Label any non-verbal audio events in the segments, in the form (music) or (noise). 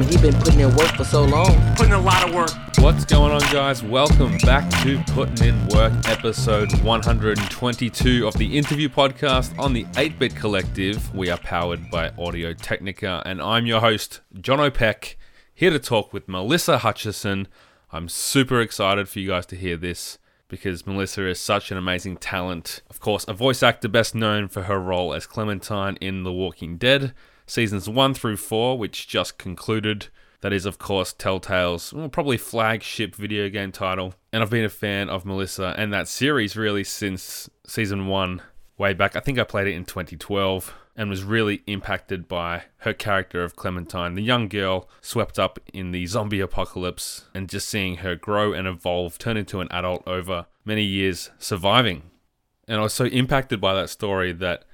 mean, he been putting in work for so long. Putting a lot of work. What's going on, guys? Welcome back to Putting In Work, episode 122 of the interview podcast on the 8 Bit Collective. We are powered by Audio Technica, and I'm your host, John O'Peck, here to talk with Melissa Hutchison. I'm super excited for you guys to hear this because Melissa is such an amazing talent. Of course, a voice actor best known for her role as Clementine in The Walking Dead, seasons 1 through 4, which just concluded. That is, of course, Telltale's well, probably flagship video game title. And I've been a fan of Melissa and that series really since season 1, way back. I think I played it in 2012 and was really impacted by her character of Clementine, the young girl swept up in the zombie apocalypse, and just seeing her grow and evolve, turn into an adult over many years surviving. And I was so impacted by that story that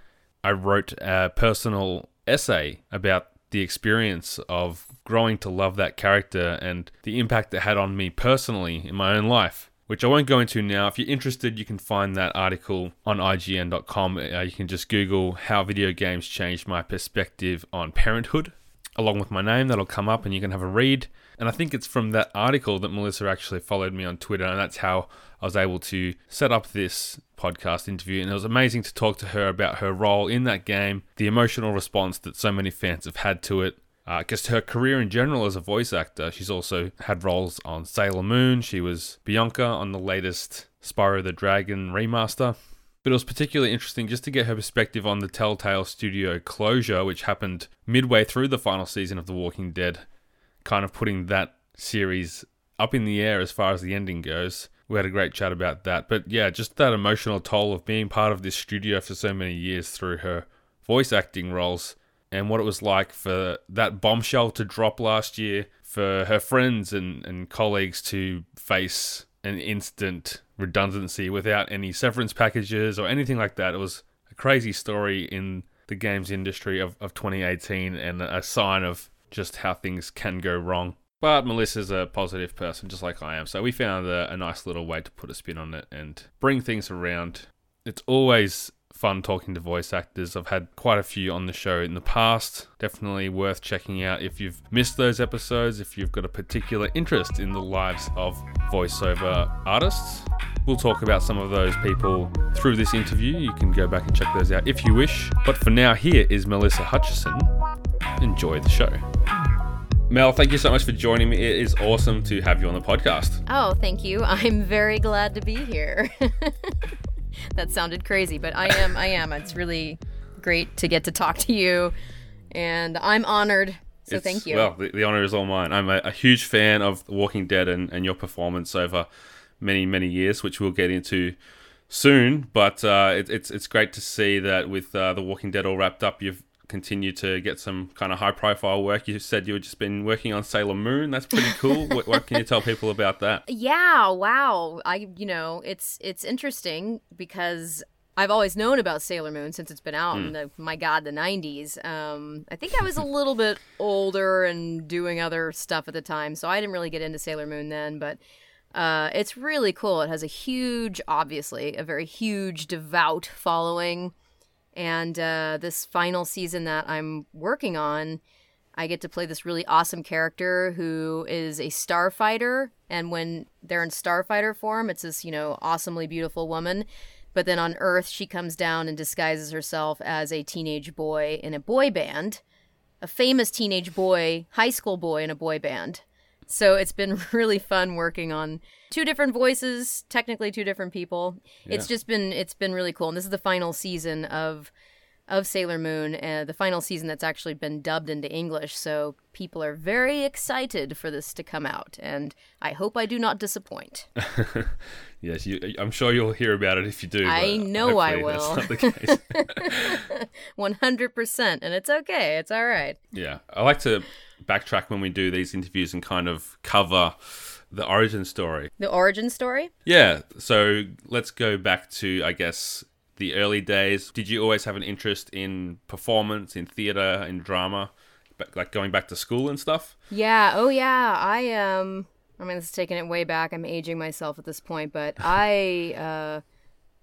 I wrote a personal essay about the experience of growing to love that character and the impact it had on me personally in my own life which I won't go into now. If you're interested, you can find that article on IGN.com. Uh, you can just Google how video games changed my perspective on parenthood, along with my name. That'll come up and you can have a read. And I think it's from that article that Melissa actually followed me on Twitter, and that's how I was able to set up this podcast interview. And it was amazing to talk to her about her role in that game, the emotional response that so many fans have had to it, uh, just her career in general as a voice actor. She's also had roles on Sailor Moon. She was Bianca on the latest Spyro the Dragon remaster. But it was particularly interesting just to get her perspective on the Telltale studio closure, which happened midway through the final season of The Walking Dead, kind of putting that series up in the air as far as the ending goes. We had a great chat about that. But yeah, just that emotional toll of being part of this studio for so many years through her voice acting roles and what it was like for that bombshell to drop last year, for her friends and, and colleagues to face an instant redundancy without any severance packages or anything like that. It was a crazy story in the games industry of, of 2018 and a sign of just how things can go wrong. But Melissa's a positive person, just like I am. So we found a, a nice little way to put a spin on it and bring things around. It's always fun talking to voice actors. I've had quite a few on the show in the past. Definitely worth checking out if you've missed those episodes, if you've got a particular interest in the lives of voiceover artists. We'll talk about some of those people through this interview. You can go back and check those out if you wish. But for now, here is Melissa Hutchison. Enjoy the show. Mel, thank you so much for joining me. It is awesome to have you on the podcast. Oh, thank you. (laughs) I'm very glad to be here. (laughs) that sounded crazy, but I am. I am. It's really great to get to talk to you, and I'm honored. So It's- thank you. Well, the, the honor is all mine. I'm a, a huge fan of The Walking Dead and, and your performance over many, many years, which we'll get into soon. But uh, it, it's it's great to see that with uh, The Walking Dead all wrapped up, you've continued to get some kind of high profile work. You said you've just been working on Sailor Moon. That's pretty cool. (laughs) what, what can you tell people about that? yeah. Wow. I. You know, it's it's interesting because. I've always known about Sailor Moon since it's been out in the my god the 90s. Um, I think I was a little bit older and doing other stuff at the time, so I didn't really get into Sailor Moon then. But uh, it's really cool. It has a huge, obviously, a very huge devout following. And uh, this final season that I'm working on, I get to play this really awesome character who is a starfighter. And when they're in starfighter form, it's this, you know, awesomely beautiful woman. But then on Earth, she comes down and disguises herself as a teenage boy in a boy band, a famous teenage boy, high school boy in a boy band. So it's been (laughs) really fun working on two different voices, technically two different people. It's just been it's been really cool. And this is the final season of of Sailor Moon, uh, the final season that's actually been dubbed into English. So people are very excited for this to come out, and I hope I do not disappoint. (laughs) Yes, you, I'm sure you'll hear about it if you do. I know I will. not the case. (laughs) One hundred percent, and it's okay. It's all right. Yeah, I like to backtrack when we do these interviews and kind of cover the origin story. The origin story. Yeah, so let's go back to, I guess, the early days. Did you always have an interest in performance, in theater, in drama, Ba- like going back to school and stuff? Yeah. Oh, yeah. I um. I mean, this is taking it way back. I'm aging myself at this point, but I uh,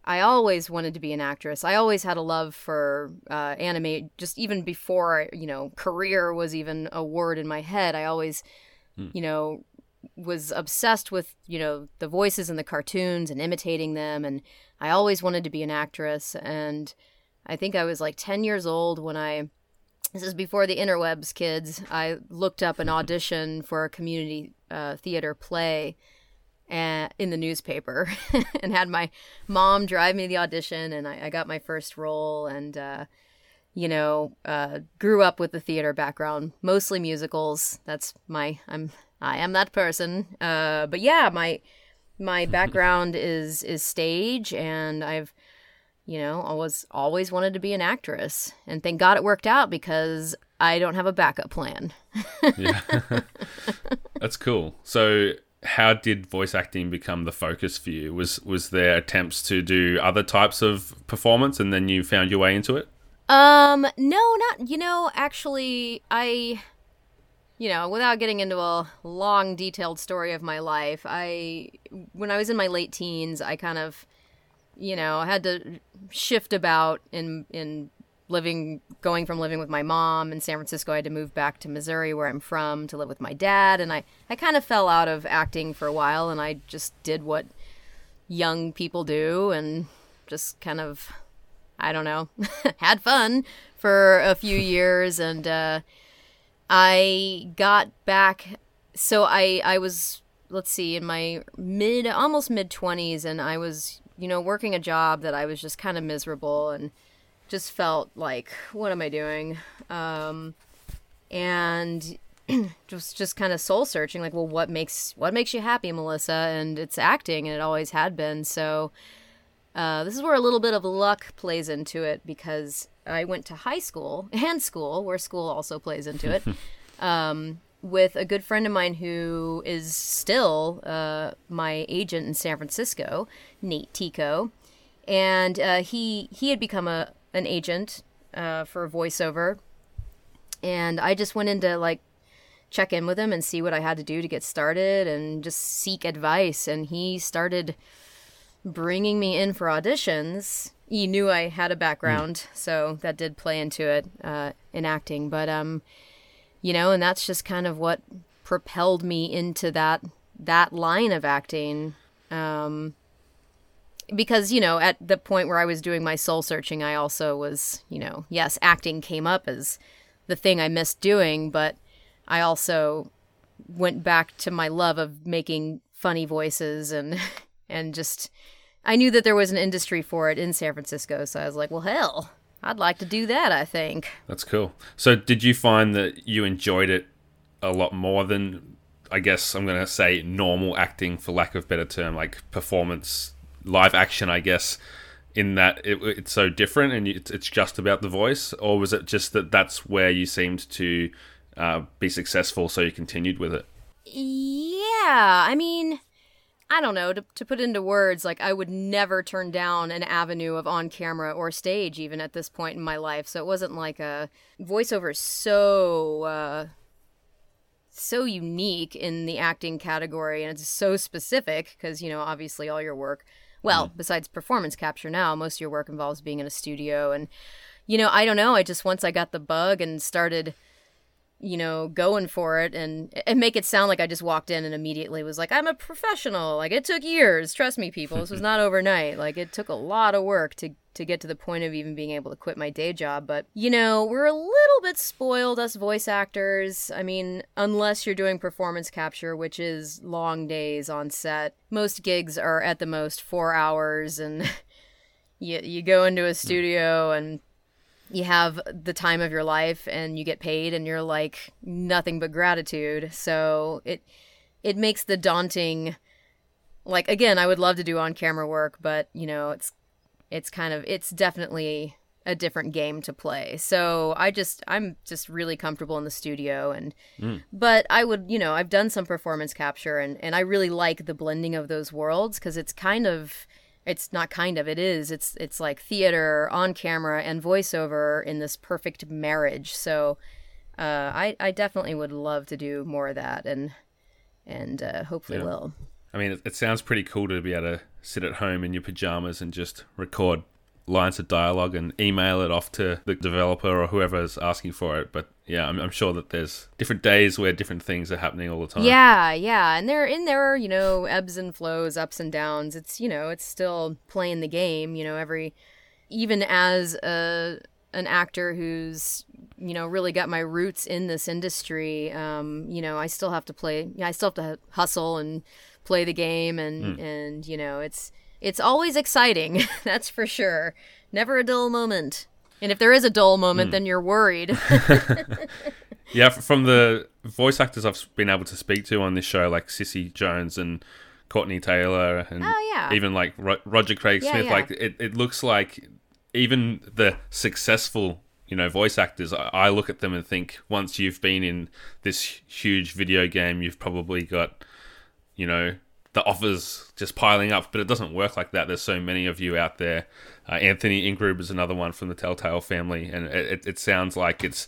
I always wanted to be an actress. I always had a love for uh, anime, just even before you know career was even a word in my head. I always, hmm. you know, was obsessed with you know the voices in the cartoons and imitating them, and I always wanted to be an actress. And I think I was like ten years old when I. This is before the interwebs, kids. I looked up an (laughs) audition for a community uh, theater play in the newspaper (laughs) and had my mom drive me to the audition and I, I got my first role and uh, you know uh, grew up with the theater background mostly musicals. That's my i'm i am that person. Uh, but yeah my my (laughs) background is is stage and i've you know always always wanted to be an actress. And thank god it worked out because i don't have a backup plan. Yeah. (laughs) That's cool. So how did voice acting become the focus for you? Was was there attempts to do other types of performance and then you found your way into it? Um, no, not you know, actually I you know, without getting into a long detailed story of my life, I when I was in my late teens, I kind of you know, had to shift about in in living going from living with my mom in San Francisco I had to move back to Missouri where I'm from to live with my dad. And I I kind of fell out of acting for a while and I just did what young people do and just kind of I don't know (laughs) had fun for a few (laughs) years. And uh, I got back so I I was let's see in my mid almost mid 20s and I was you know working a job that I was just kind of miserable. And just felt like, what am I doing? Um, and (clears throat) just just kind of soul searching, like, well, what makes what makes you happy, Melissa? And it's acting, and it always had been. So uh, this is where a little bit of luck plays into it because I went to high school (laughs) and school, where school also plays into it. (laughs) um, with a good friend of mine who is still uh, my agent in San Francisco, Nate Tico, and uh, he he had become a an agent uh, for voiceover, and I just went in to like check in with him and see what I had to do to get started and just seek advice. And he started bringing me in for auditions. He knew I had a background, mm. so that did play into it uh, in acting. But um, you know, and that's just kind of what propelled me into that that line of acting. Um, because you know at the point where i was doing my soul searching i also was you know yes acting came up as the thing i missed doing but i also went back to my love of making funny voices and (laughs) and just i knew that there was an industry for it in san francisco so i was like well hell i'd like to do that i think. That's cool. So did you find that you enjoyed it a lot more than i guess i'm going to say normal acting for lack of better term like performance live action, I guess, in that it, it's so different and it's it's just about the voice, or was it just that that's where you seemed to uh, be successful, so you continued with it? Yeah, I mean, I don't know to, to put into words. Like I would never turn down an avenue of on camera or stage, even at this point in my life. So it wasn't like a voiceover so. Uh, so unique in the acting category and it's so specific because you know obviously all your work well, mm. besides performance capture now, most of your work involves being in a studio. And, you know, I don't know. I just, once I got the bug and started you know, going for it and, and make it sound like I just walked in and immediately was like, I'm a professional. Like it took years. Trust me, people. This was (laughs) not overnight. Like it took a lot of work to to get to the point of even being able to quit my day job. But, you know, we're a little bit spoiled, us voice actors. I mean, unless you're doing performance capture, which is long days on set, most gigs are at the most four hours and. (laughs) you, you go into a hmm. studio and you have the time of your life and you get paid and you're like nothing but gratitude so it it makes the daunting like again i would love to do on camera work but you know it's it's kind of it's definitely a different game to play so i just i'm just really comfortable in the studio and mm. but i would you know i've done some performance capture and and i really like the blending of those worlds because it's kind of it's not kind of it is it's it's like theater on camera and voiceover in this perfect marriage so uh, I I definitely would love to do more of that and and uh, hopefully yeah. will I mean, it, it sounds pretty cool to be able to sit at home in your pajamas and just record lines of dialogue and email it off to the developer or whoever's asking for it. But yeah, I'm, I'm sure that there's different days where different things are happening all the time. Yeah, yeah, and there in there, are, you know, ebbs and flows, ups and downs. It's you know, it's still playing the game. You know, every even as a an actor who's you know really got my roots in this industry um, you know i still have to play i still have to hustle and play the game and mm. and you know it's it's always exciting (laughs) that's for sure never a dull moment and if there is a dull moment mm. then you're worried (laughs) yeah from the voice actors i've been able to speak to on this show like cissy jones and courtney taylor and oh, yeah. even like Ro- roger craig smith yeah, yeah. like it, it looks like even the successful you know voice actors I, look at them and think once you've been in this huge video game you've probably got you know the offers just piling up but it doesn't work like that there's so many of you out there uh, anthony ingruber is another one from the telltale family and it, it, sounds like it's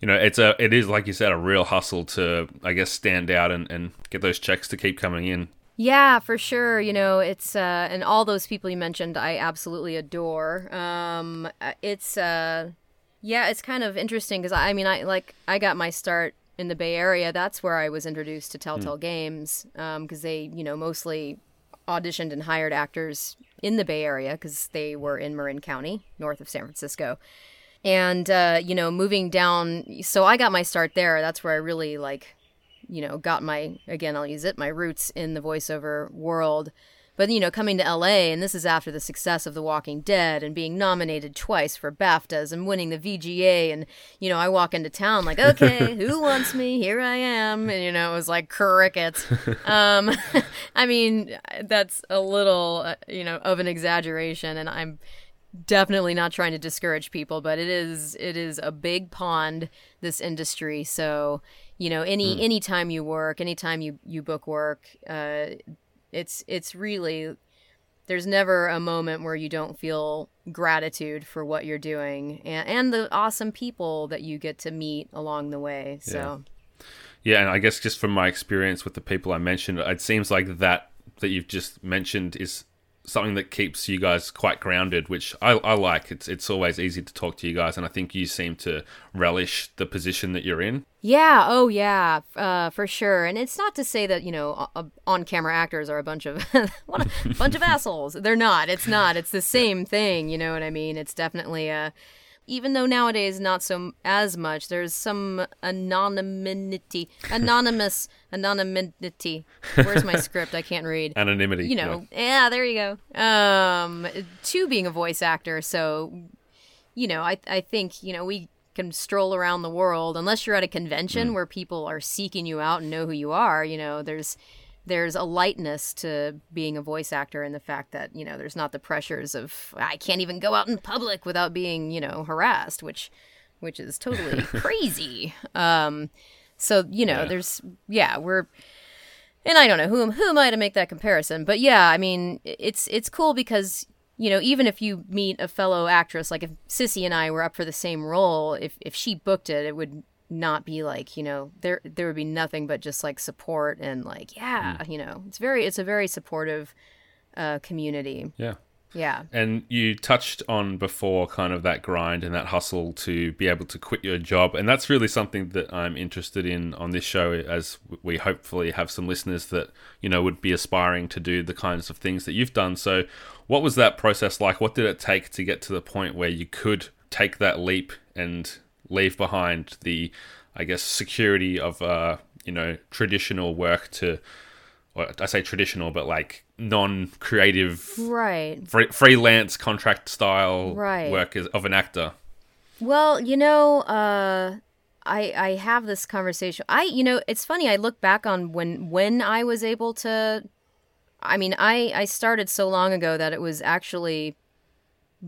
you know it's a it is like you said a real hustle to i guess stand out and, and get those checks to keep coming in yeah, for sure. You know, it's uh, and all those people you mentioned, I absolutely adore. Um, it's uh, yeah, it's kind of interesting because I, I mean, I like I got my start in the Bay Area. That's where I was introduced to Telltale mm. Games because um, they, you know, mostly auditioned and hired actors in the Bay Area because they were in Marin County, north of San Francisco. And uh, you know, moving down, so I got my start there. That's where I really like you know, got my, again, I'll use it, my roots in the voiceover world. But, you know, coming to LA, and this is after the success of The Walking Dead and being nominated twice for BAFTAs and winning the VGA. And, you know, I walk into town like, (laughs) okay, who wants me? Here I am. And, you know, it was like crickets. (laughs) um, (laughs) I mean, that's a little, uh, you know, of an exaggeration. And I'm definitely not trying to discourage people, but it is, it is a big pond, this industry. So, you know any mm. anytime you work anytime you you book work uh it's it's really there's never a moment where you don't feel gratitude for what you're doing and, and the awesome people that you get to meet along the way so yeah. yeah and i guess just from my experience with the people i mentioned it seems like that that you've just mentioned is something that keeps you guys quite grounded, which I, I, like. It's it's always easy to talk to you guys, and I think you seem to relish the position that you're in. Yeah. Oh, yeah. Uh, for sure. And it's not to say that you know on camera actors are a bunch of (laughs) what a bunch of assholes. They're not. It's not. It's the same thing. You know what I mean? It's definitely a even though nowadays not so as much there's some anonymity anonymous (laughs) anonymity. Where's my script? I can't read. Anonymity you know yeah. yeah there you go. Um to being a voice actor so you know i i think you know we can stroll around the world. Unless you're at a convention mm. where people are seeking you out and know who you are you know there's there's a lightness to being a voice actor and the fact that you know there's not the pressures of I can't even go out in public without being you know harassed, which which is totally (laughs) crazy. Um, so you know, yeah. there's yeah, we're and I don't know who who am I to make that comparison, but yeah, I mean it's it's cool because you know even if you meet a fellow actress, like if Cissy and I were up for the same role, if if she booked it, it would not be like you know there there would be nothing but just like support and like yeah mm. you know it's very it's a very supportive uh community. Yeah. Yeah. And you touched on before kind of that grind and that hustle to be able to quit your job and that's really something that i'm interested in on this show as we hopefully have some listeners that you know would be aspiring to do the kinds of things that you've done. So what was that process like? What did it take to get to the point where you could take that leap and leave behind the, I guess, security of uh, you know traditional work to, I say traditional, but like non-creative, right, free, freelance contract style right. work of an actor. Well, you know, uh, I I have this conversation. I you know, it's funny. I look back on when when I was able to. I mean, I I started so long ago that it was actually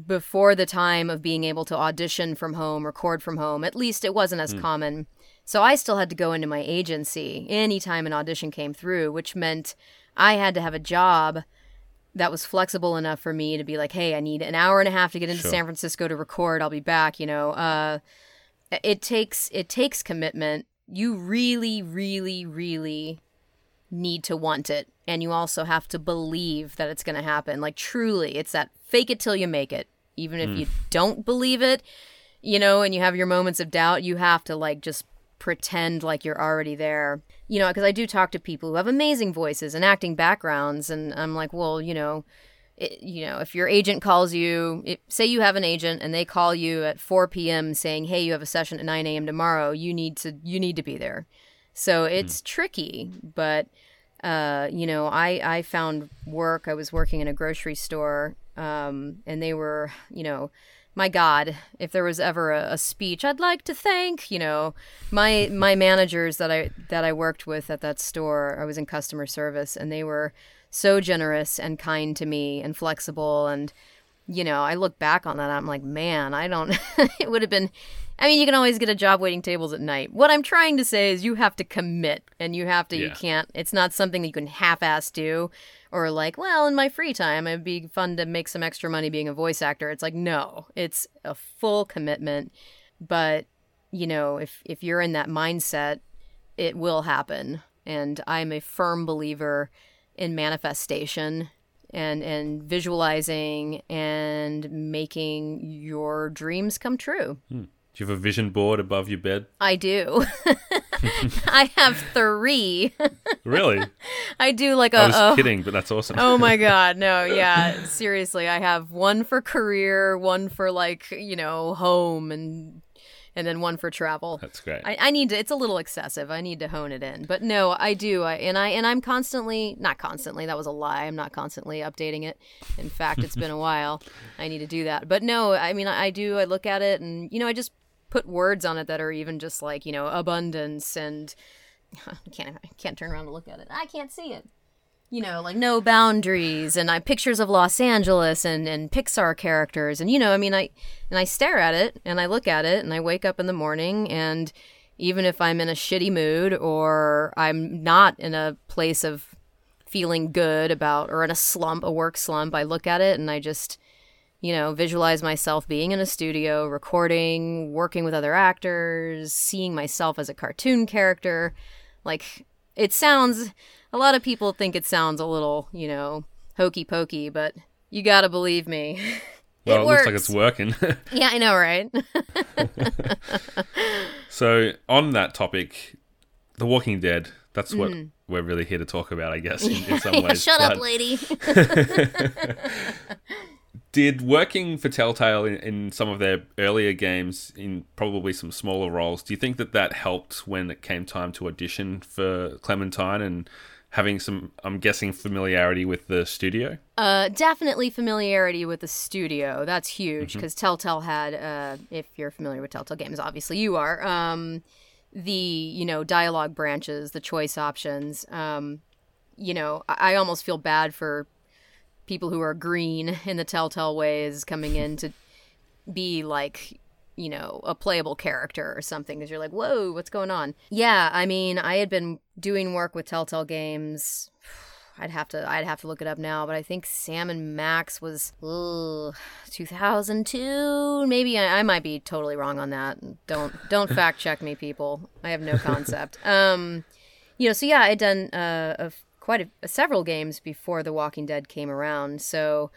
before the time of being able to audition from home, record from home. At least it wasn't as mm. common. So I still had to go into my agency anytime an audition came through, which meant I had to have a job that was flexible enough for me to be like, hey, I need an hour and a half to get into sure. San Francisco to record. I'll be back. You know, uh, it takes it takes commitment. You really, really, really need to want it and you also have to believe that it's going to happen. Like truly, it's that fake it till you make it. Even if you mm. don't believe it, you know, and you have your moments of doubt, you have to like just pretend like you're already there. You know, because I do talk to people who have amazing voices and acting backgrounds and I'm like, "Well, you know, it, you know, if your agent calls you, it, say you have an agent and they call you at 4 p.m. saying, "Hey, you have a session at 9 a.m. tomorrow. You need to you need to be there." So it's tricky, but uh, you know, I I found work. I was working in a grocery store, um, and they were, you know, my God, if there was ever a, a speech, I'd like to thank, you know, my (laughs) my managers that I that I worked with at that store. I was in customer service, and they were so generous and kind to me and flexible and you know, I look back on that, I'm like, man, I don't, (laughs) it would have been, I mean, you can always get a job waiting tables at night. What I'm trying to say is you have to commit and you have to, you can't, it's not something that you can half ass do or like, well, in my free time, it'd be fun to make some extra money being a voice actor. It's like, no, it's a full commitment. But, you know, if, if you're in that mindset, it will happen. And I'm a firm believer in manifestation and and visualizing and making your dreams come true. Hmm. Do you have a vision board above your bed? I do. (laughs) I have three. (laughs) Really? I do like a I was a- kidding, but that's awesome. Oh my (laughs) god, no, yeah, seriously. I have one for career, one for like, you know, home and and then one for travel. That's great. I, I need to it's a little excessive. I need to hone it in. But no, I do. I and I and I'm constantly not constantly, that was a lie. I'm not constantly updating it. In fact, it's been a while. I need to do that. But no, I mean I, I do. I look at it and you know, I just put words on it that are even just like, you know, abundance and (laughs) I can't I can't turn around to look at it. I can't see it you know, like no boundaries and I pictures of Los Angeles and, and Pixar characters and you know, I mean I and I stare at it and I look at it and I wake up in the morning and even if I'm in a shitty mood or I'm not in a place of feeling good about or in a slump, a work slump, I look at it and I just you know, visualize myself being in a studio, recording, working with other actors, seeing myself as a cartoon character. Like it sounds a lot of people think it sounds a little, you know, hokey pokey, but you gotta believe me. (laughs) well, it it, works. looks like it's working. (laughs) yeah, I know, right? (laughs) so, on that topic, The Walking Dead, that's what mm-hmm. we're really here to talk about, I guess, in, in some ways. Shut up, lady. Did working for Telltale in, in some of their earlier games, in probably some smaller roles, do you think that that helped when it came time to audition for Clementine and having some, I'm guessing, familiarity with the studio? Uh, definitely familiarity with the studio. That's huge because Telltale had, uh, if you're familiar with Telltale games, obviously you are. Um, the you know dialogue branches, the choice options. Um, you know, I, I almost feel bad for people who are green in the Telltale ways coming in to be like you know a playable character or something because you're like whoa what's going on? Yeah i mean i had been doing work with telltale games (sighs) i'd have to i'd have to look it up now but i think sam and max was ugh, 2002 maybe I, I might be totally wrong on that. Don't don't fact check me people. I have no (laughs) concept. Um you know so yeah i'd done uh of quite a, several games before the walking dead came around so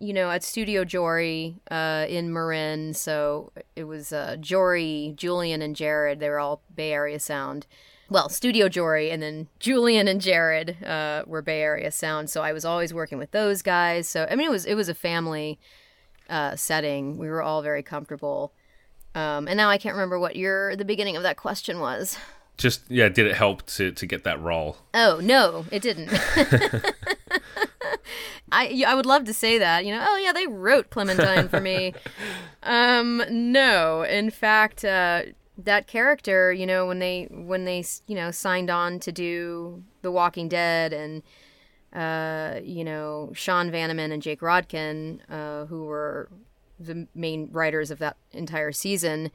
you know, at Studio Jory uh, in Marin. So it was uh, Jory, Julian, and Jared. They were all Bay Area sound. Well, Studio Jory, and then Julian and Jared uh, were Bay Area sound. So I was always working with those guys. So I mean, it was it was a family uh, setting. We were all very comfortable. Um, and now I can't remember what your the beginning of that question was. Just, yeah, did it help to, to get that role? Oh no, it didn't. I I would love to say that you know oh yeah they wrote Clementine for me. (laughs) um, no, in fact, uh, that character you know when they when they you know signed on to do The Walking Dead and uh, you know Sean Vanaman and Jake Rodkin uh, who were the main writers of that entire season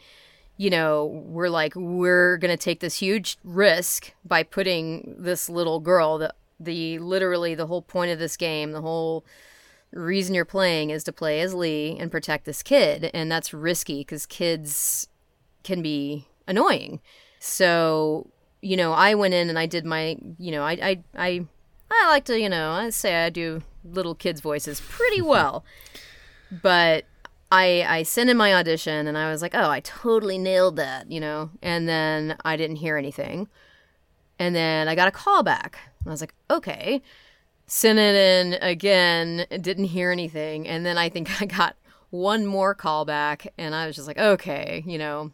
you know, we're like, we're gonna take this huge risk by putting this little girl, the the literally the whole point of this game, the whole reason you're playing is to play as Lee and protect this kid, and that's risky because kids can be annoying. So you know, I went in and I did my, you know, I, I, I, I like to, you know, I say I do little kids' voices pretty (laughs) well, but I, I sent in my audition and I was like, oh, I totally nailed that, you know, and then I didn't hear anything, and then I got a call back. And I was like, okay, sent it in again, didn't hear anything, and then I think (laughs) I got one more call back, and I was just like, okay, you know,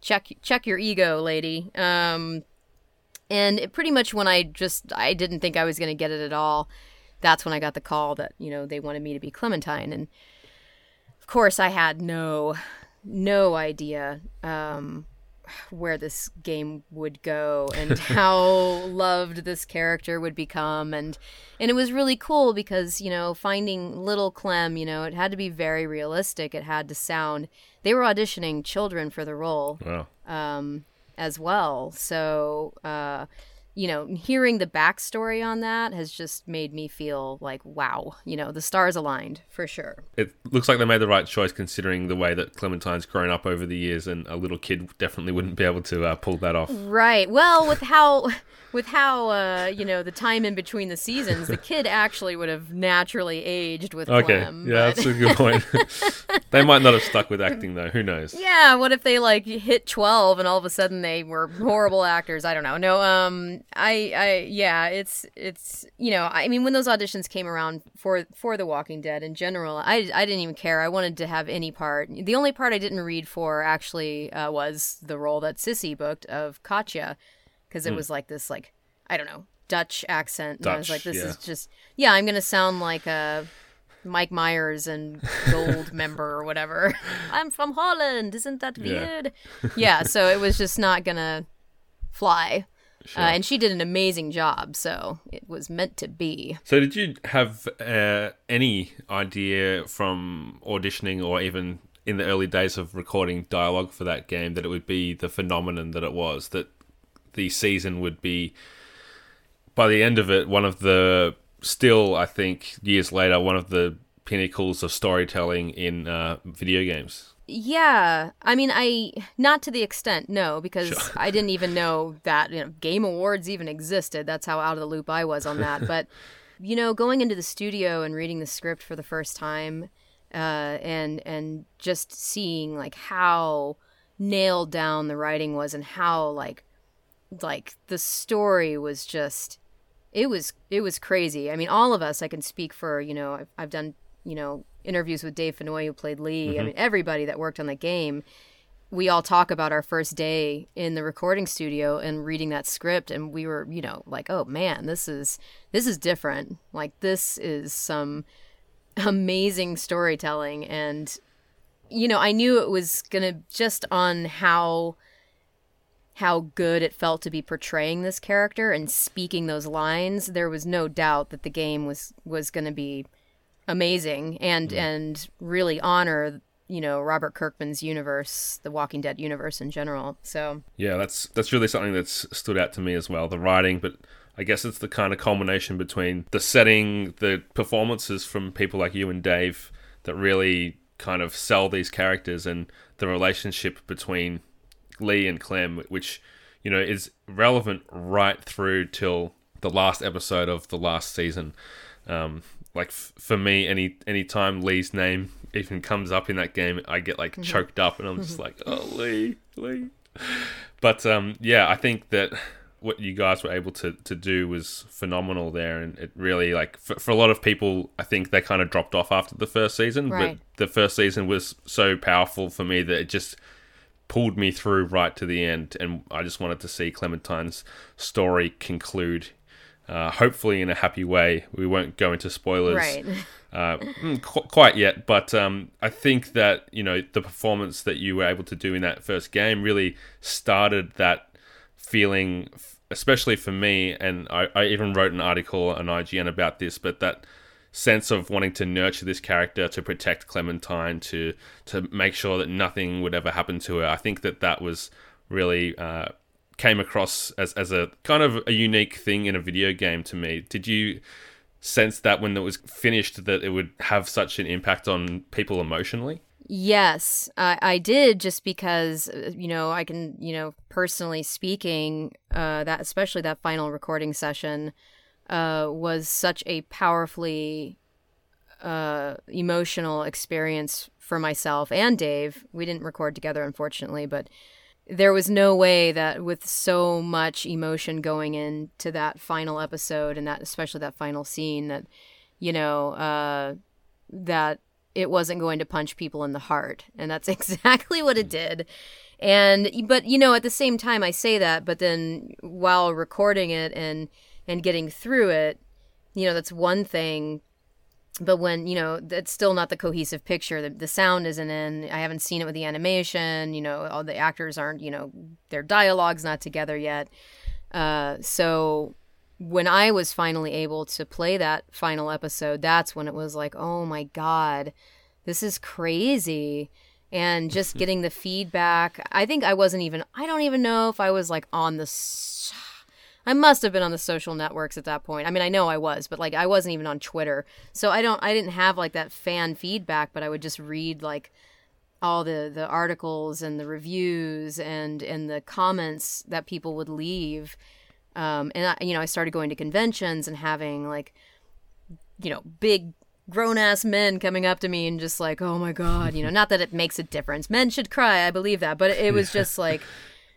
check check your ego, lady. Um, and it pretty much when I just I didn't think I was going to get it at all, that's when I got the call that you know they wanted me to be Clementine, and of course I had no no idea um, where this game would go and (laughs) how loved this character would become and and it was really cool because you know finding little clem you know it had to be very realistic it had to sound they were auditioning children for the role Wow. um, as well. So, uh, you know, hearing the backstory on that has just made me feel like, wow, you know, the stars aligned for sure. It looks like they made the right choice considering the way that Clementine's grown up over the years, and a little kid definitely wouldn't be able to uh, pull that off. Right. Well, with how. (laughs) With how uh, you know the time in between the seasons, the kid actually would have naturally aged with Okay, Clem. yeah, but- that's a good point. (laughs) they might not have stuck with acting though. Who knows? Yeah, what if they like hit 12 and all of a sudden they were horrible actors? I don't know. No, um I I yeah, it's it's you know, I mean when those auditions came around for for The Walking Dead in general, I I didn't even care. I wanted to have any part. The only part I didn't read for actually uh, was the role that Cissy booked of Katjaa because it was like this like I don't know, Dutch accent. and I was like this yeah. is just yeah, I'm going to sound like a Mike Myers and Gold (laughs) member or whatever. (laughs) I'm from Holland. Isn't that Yeah. weird? Yeah. so it was just not gonna fly. Sure. Uh, and she did an amazing job, so it was meant to be. So, did you have uh, any idea from auditioning or even in the early days of recording dialogue for that game that it would be the phenomenon that it was? That the season would be, by the end of it, one of the, still, I think, years later, one of the pinnacles of storytelling in uh, video games? Yeah, I mean, I not to the extent, no, because Sure. I didn't even know that you know, Game Awards even existed. That's how out of the loop I was on that. but (laughs) you know, going into the studio and reading the script for the first time, uh, and and just seeing like how nailed down the writing was, and how like like the story was just it was it was crazy. I mean, all of us. I can speak for you know. I've, I've done you know interviews with Dave Fenoy who played Lee. I mm-hmm. mean, everybody that worked on the game. We all talk about our first day in the recording studio and reading that script, and we were, you know, like, oh man, this is this is different. Like this is some amazing storytelling, and you know, I knew it was gonna just on how how good it felt to be portraying this character and speaking those lines there was no doubt that the game was was going to be amazing and and really honor you know Robert Kirkman's universe the Walking Dead universe in general so Yeah, that's that's really something that's stood out to me as well. The writing, but I guess it's the kind of culmination between the setting, the performances from people like you and Dave that really kind of sell these characters, and the relationship between Lee and Clem, which you know is relevant right through till the last episode of the last season. Um, like f- for me, any any time Lee's name even comes up in that game, I get like choked up, and I'm just like, oh Lee, Lee. But um, yeah, I think that what you guys were able to, to do was phenomenal there, and it really like for, for a lot of people, I think they kind of dropped off after the first season. Right. But the first season was so powerful for me that it just pulled me through right to the end, and I just wanted to see Clementine's story conclude. Uh, hopefully in a happy way. We won't go into spoilers right (laughs) uh, mm, qu- quite yet, but um, I think that you know the performance that you were able to do in that first game really started that feeling, especially for me. And I, I even wrote an article on IGN about this, but that sense of wanting to nurture this character to protect Clementine to to make sure that nothing would ever happen to her. I think that that was really uh, came across as as a kind of a unique thing in a video game to me. Did you? sense that when it was finished that it would have such an impact on people emotionally Yes, I, I did just because uh, you know I can you know personally speaking uh, that especially that final recording session uh, was such a powerfully uh, emotional experience for myself and Dave. We didn't record together unfortunately, but there was no way that with so much emotion going into that final episode and that especially that final scene that you know uh, that it wasn't going to punch people in the heart. And that's (laughs) exactly what it did. And but you know at the same time i say that but then while recording it and and getting through it you know that's one thing but when you know that's still not the cohesive picture the, the sound isn't in i haven't seen it with the animation you know all the actors aren't you know their dialogue's not together yet uh, so when I was finally able to play that final episode, that's when it was like, oh my God, this is crazy. And just getting the feedback. I think I wasn't even, I don't even know if I was like on the, I must have been on the social networks at that point. I mean, I know I was, but like I wasn't even on Twitter. So I don't, I didn't have like that fan feedback, but I would just read like, all the the articles and the reviews and and the comments that people would leave um, and I, you know, I started going to conventions and having like, you know, big grown ass men coming up to me and just like, oh my god, you know, not that it makes a difference. Men should cry, I believe that, but it was just like,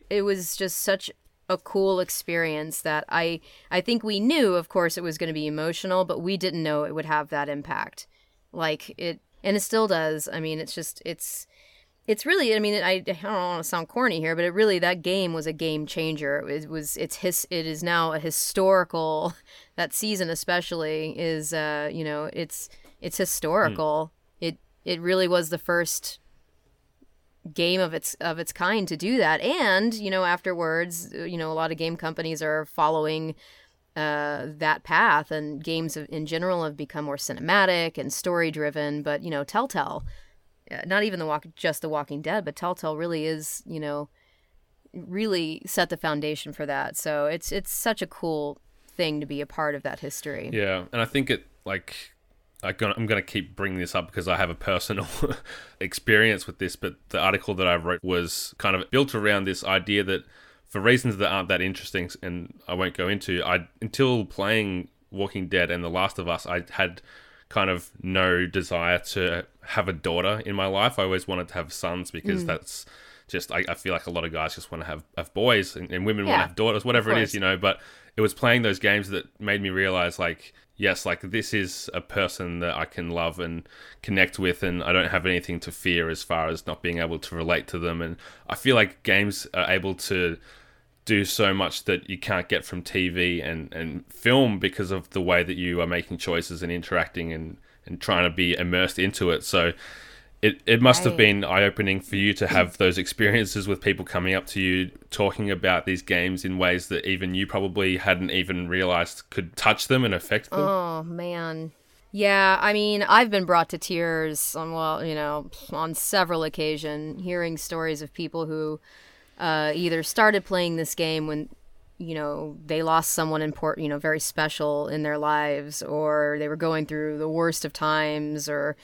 it was just such a cool experience that I I think we knew, of course, it was going to be emotional, but we didn't know it would have that impact. Like it, and it still does. I mean, it's just it's it's really i mean I, I don't want to sound corny here but it really that game was a game changer it was it's his it is now a historical (laughs) that season especially is uh you know it's it's historical mm. it it really was the first game of its of its kind to do that. And you know afterwards you know a lot of game companies are following uh, that path and games in general have become more cinematic and story driven but you know telltale not even the walk just the walking dead but telltale really is you know really set the foundation for that. So it's it's such a cool thing to be a part of that history. Yeah and i think it like I am going to keep bringing this up because I have a personal (laughs) experience with this, but the article that I wrote was kind of built around this idea that for reasons that aren't that interesting and I won't go into, I until playing Walking Dead and The Last of Us, I had kind of no desire to have a daughter in my life. I always wanted to have sons because mm. that's just I, I, feel like a lot of guys just want to have have boys and, and women yeah, want to have daughters, whatever it is, you know. But it was playing those games that made me realize like yes, like this is a person that I can love and connect with, and I don't have anything to fear as far as not being able to relate to them. And I feel like games are able to do so much that you can't get from TV and, and film because of the way that you are making choices and interacting and, and trying to be immersed into it. So it, it must right. have been eye opening for you to have those experiences with people coming up to you talking about these games in ways that even you probably hadn't even realized could touch them and affect them. Oh, man. Yeah, I mean, I've been brought to tears on well, you know, on several occasions hearing stories of people who uh, either started playing this game when you know they lost someone important you know very special in their lives or they were going through the worst of times or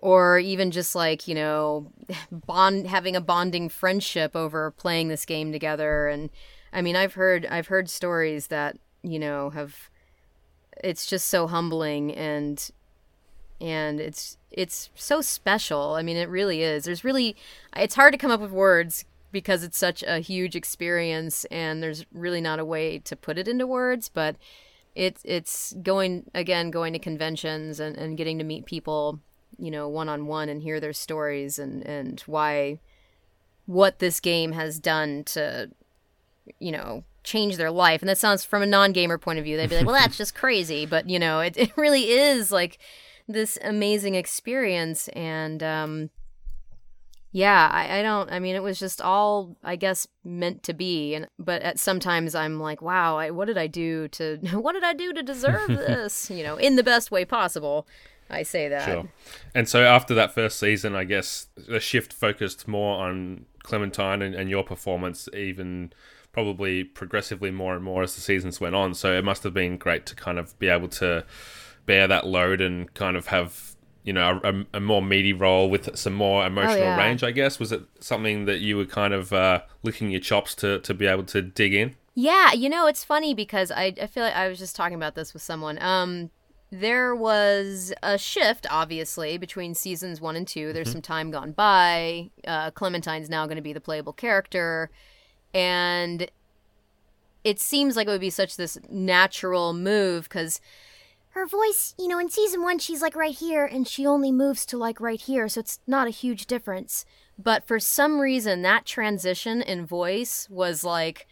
or even just like you know bond having a bonding friendship over playing this game together. And i mean i've heard i've heard stories that you know have it's just so humbling and and it's it's so special. I mean it really is. There's really it's hard to come up with words because it's such a huge experience and there's really not a way to put it into words but it's it's going again going to conventions and, and getting to meet people you know one on one and hear their stories and and why what this game has done to you know change their life. And that sounds from a non-gamer point of view they'd be like well that's just crazy. But you know it, it really is like this amazing experience. And um yeah I, I don't i mean it was just all i guess meant to be. And but at sometimes i'm like wow I, what did i do to (laughs) what did i do to deserve (laughs) this? You know in the best way possible i say that sure and so after that first season i guess the shift focused more on clementine and, and your performance even probably progressively more and more as the seasons went on so it must have been great to kind of be able to bear that load and kind of have you know a, a more meaty role with some more emotional yeah. range. I guess was it something that you were kind of uh, licking your chops to to be able to dig in? Yeah, you know, it's funny because I, I feel like I was just talking about this with someone. Um, there was a shift, obviously, between seasons one and two. There's some time gone by. Uh, Clementine's now going to be the playable character. And it seems like it would be such this natural move because Her voice, you know, in season one, she's like right here, and she only moves to like right here, so it's not a huge difference. but for some reason that transition in voice was like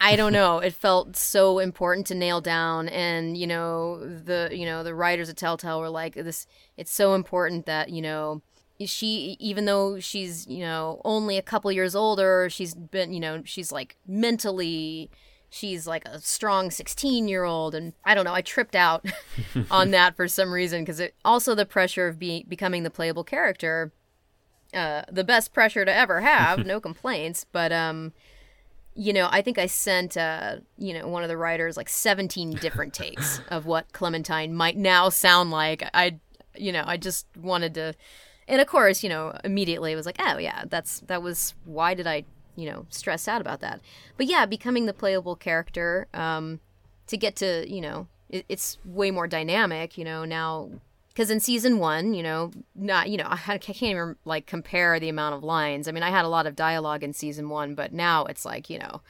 I don't know. It felt so important to nail down, and you know the you know the writers at Telltale were like this. It's so important that you know she, even though she's you know only a couple years older, she's been you know she's like mentally she's like a strong 16 year old and i don't know i tripped out (laughs) on that for some reason because it also the pressure of being becoming the playable character uh, the best pressure to ever have, (laughs) no complaints. But um, you know, I think I sent uh, you know, one of the writers like 17 different takes (laughs) of what Clementine might now sound like. I, you know, I just wanted to, and of course, you know, immediately it was like, oh yeah, that's that was why did I, you know, stress out about that? But yeah, becoming the playable character, um, to get to, you know, it, it's way more dynamic. You know, now because in season one, you know, not you know, I, (laughs) I can't even like compare the amount of lines. I mean, I had a lot of dialogue in season one, but now it's like you know,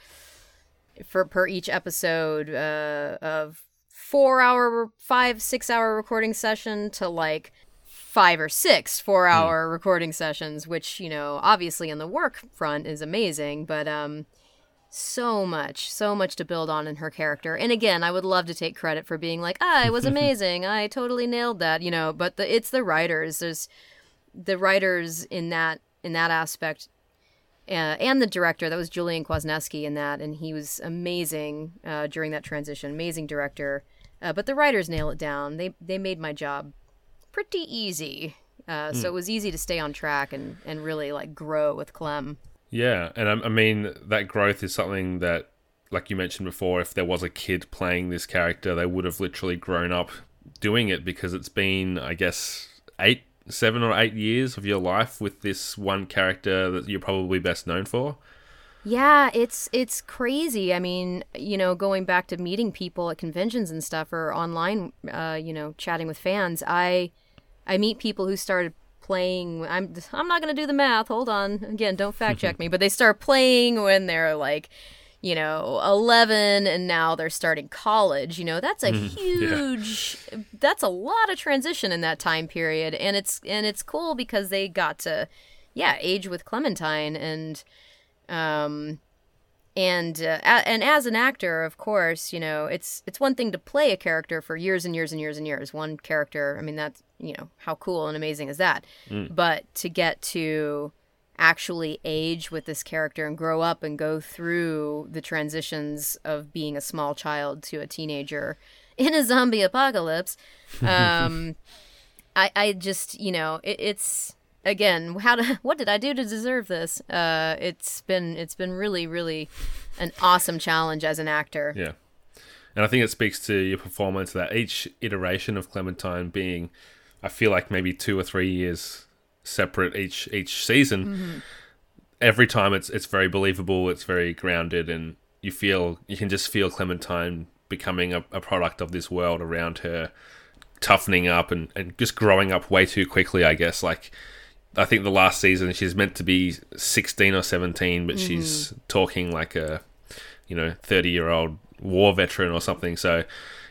for per each episode uh, of four hour, five six hour recording session to like five or six four hour recording sessions, which you know, obviously in the work front is amazing, but um so much, so much to build on in her character. And again, I would love to take credit for being like, ah, it was (laughs) amazing. I totally nailed that, you know, but the, it's the writers. There's the writers in that in that aspect uh, and the director. That was Julian Kwasniewski in that and he was amazing uh, during that transition. Amazing director. Uh, but the writers nail it down. They they made my job pretty easy. Uh, so it was easy to stay on track and and really like grow with Clem Yeah, and I, I mean that growth is something that, like you mentioned before, if there was a kid playing this character, they would have literally grown up doing it because it's been, I guess, eight, seven or eight years of your life with this one character that you're probably best known for. Yeah, it's it's crazy. I mean, you know, going back to meeting people at conventions and stuff or online, uh, you know, chatting with fans, I I meet people who started playing I'm I'm not going to do the math. Hold on. Again, don't fact check me, but they start playing when they're like you know 11 and now they're starting college you know that's a huge that's a lot of transition in that time period and it's and it's cool because they got to yeah age with clementine and um and uh, a- and as an actor of course you know it's it's one thing to play a character for years and years and years and years. One character i mean that's you know how cool and amazing is that? But to get to actually age with this character and grow up and go through the transitions of being a small child to a teenager in a zombie apocalypse (laughs) um i i just you know it, it's again how to (laughs) what did i do to deserve this uh it's been it's been really really an awesome challenge as an actor Yeah. And I think it speaks to your performance that each iteration of Clementine being, I feel like maybe two or three years separate each each season. Every time it's it's very believable, it's very grounded, and you feel you can just feel Clementine becoming a, a product of this world around her, toughening up and, and just growing up way too quickly. I guess like I think the last season she's meant to be sixteen or seventeen, but mm-hmm. she's talking like a you know 30 year old war veteran or something so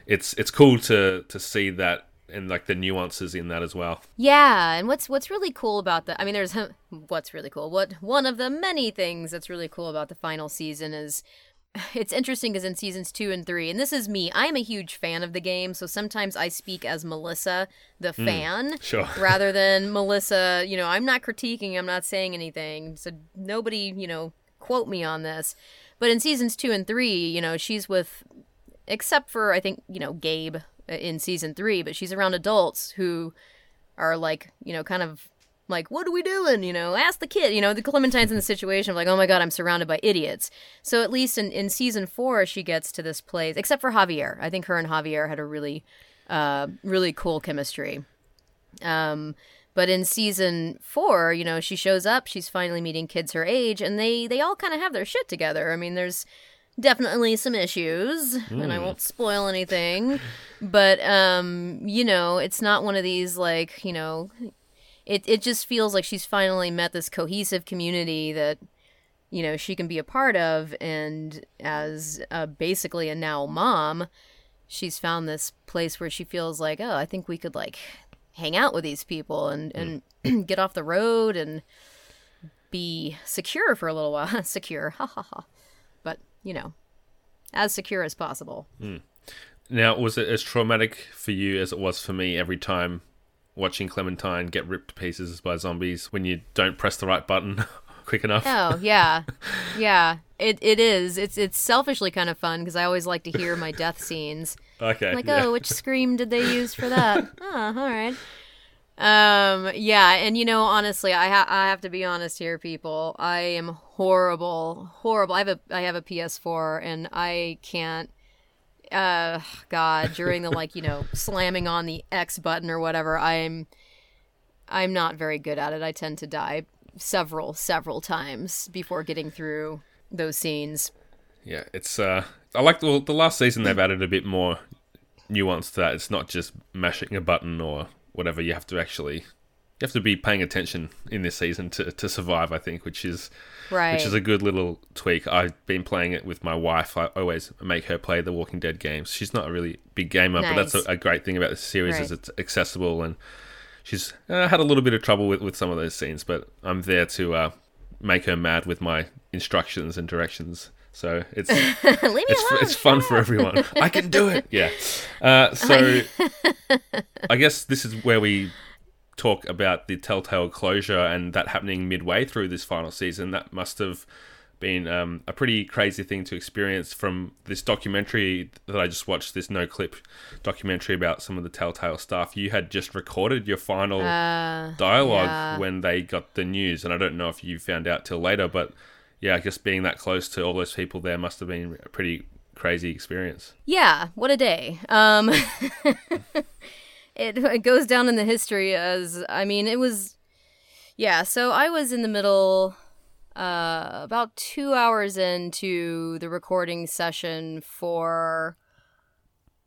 it's it's cool to to see that and like the nuances in that as well Yeah, and what's what's really cool about the I mean there's (laughs) what's really cool. What one of the many things that's really cool about the final season is it's interesting because in seasons 2 and 3 and this is me. I'm a huge fan of the game, so sometimes I speak as Melissa the fan sure (laughs) rather than Melissa, you know, I'm not critiquing, I'm not saying anything. So nobody, you know, quote me on this. But in seasons 2 and 3, you know, she's with except for I think, you know, Gabe uh, in season 3, but she's around adults who are like, you know, kind of like, what are we doing? You know, ask the kid. You know, the Clementine's in the situation of like, oh my god, I'm surrounded by idiots. So at least in, in season four, she gets to this place, except for Javier. I think her and Javier had a really, uh, really cool chemistry. Um, but in season four, you know, she shows up. She's finally meeting kids her age, and they they all kind of have their shit together. I mean, there's definitely some issues, and I won't spoil anything. But um, you know, it's not one of these like you know, it it just feels like she's finally met this cohesive community that you know she can be a part of, and as uh, basically a now mom, she's found this place where she feels like, oh, I think we could like hang out with these people and and (clears throat) get off the road and be secure for a little while. (laughs) secure, ha ha ha. But you know, as secure as possible. Now, was it as traumatic for you as it was for me every time watching Clementine get ripped to pieces by zombies when you don't press the right button (laughs) quick enough? Oh yeah, yeah. It it is. It's it's selfishly kind of fun because I always like to hear my death scenes. (laughs) Okay. Like, yeah. oh, which scream did they use for that? (laughs) oh, all right. Um, yeah, and you know, honestly, I ha- I have to be honest here, people. I am horrible, horrible. I have a I have a PS4, and I can't. Uh, God, during the like, you know, (laughs) slamming on the X button or whatever, I'm, I'm not very good at it. I tend to die several, several times before getting through those scenes. Yeah, it's. uh I like the the last season. They've added a bit more nuance to that. It's not just mashing a button or whatever. You have to actually. You have to be paying attention in this season to, to survive, I think, which is Right. which is a good little tweak. I've been playing it with my wife. I always make her play the Walking Dead games. She's not a really big gamer, but that's a, a great thing about the series is it's accessible and she's uh, had a little bit of trouble with, with some of those scenes, but I'm there to uh, make her mad with my instructions and directions. So it's (laughs) it's alone. it's fun for everyone. I can do it. Yeah. Uh, so (laughs) I guess this is where we talk about the Telltale closure and that happening midway through this final season. That must have been um, a pretty crazy thing to experience from this documentary that I just watched. This Noclip documentary about some of the Telltale stuff. You had just recorded your final Uh, dialogue yeah. when they got the news, and I don't know if you found out till later, but yeah, I guess being that close to all those people there must have been a pretty crazy experience. Yeah, what a day. Um (laughs) it, (laughs) it goes down in the history as I mean, it was yeah, so I was in the middle uh about 2 hours into the recording session for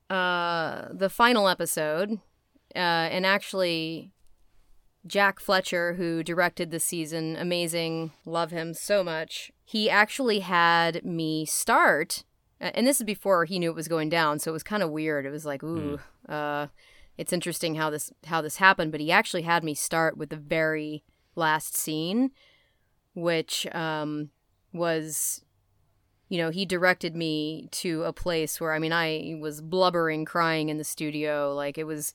uh the final episode. Uh and actually Jack Fletcher, who directed the season, amazing, love him so much. He actually had me start, and this is before he knew it was going down, so it was kind of weird. It was like, ooh, uh, it's interesting how this how this happened. But he actually had me start with the very last scene, which um, was, you know, he directed me to a place where I mean, I was blubbering, crying in the studio, like it was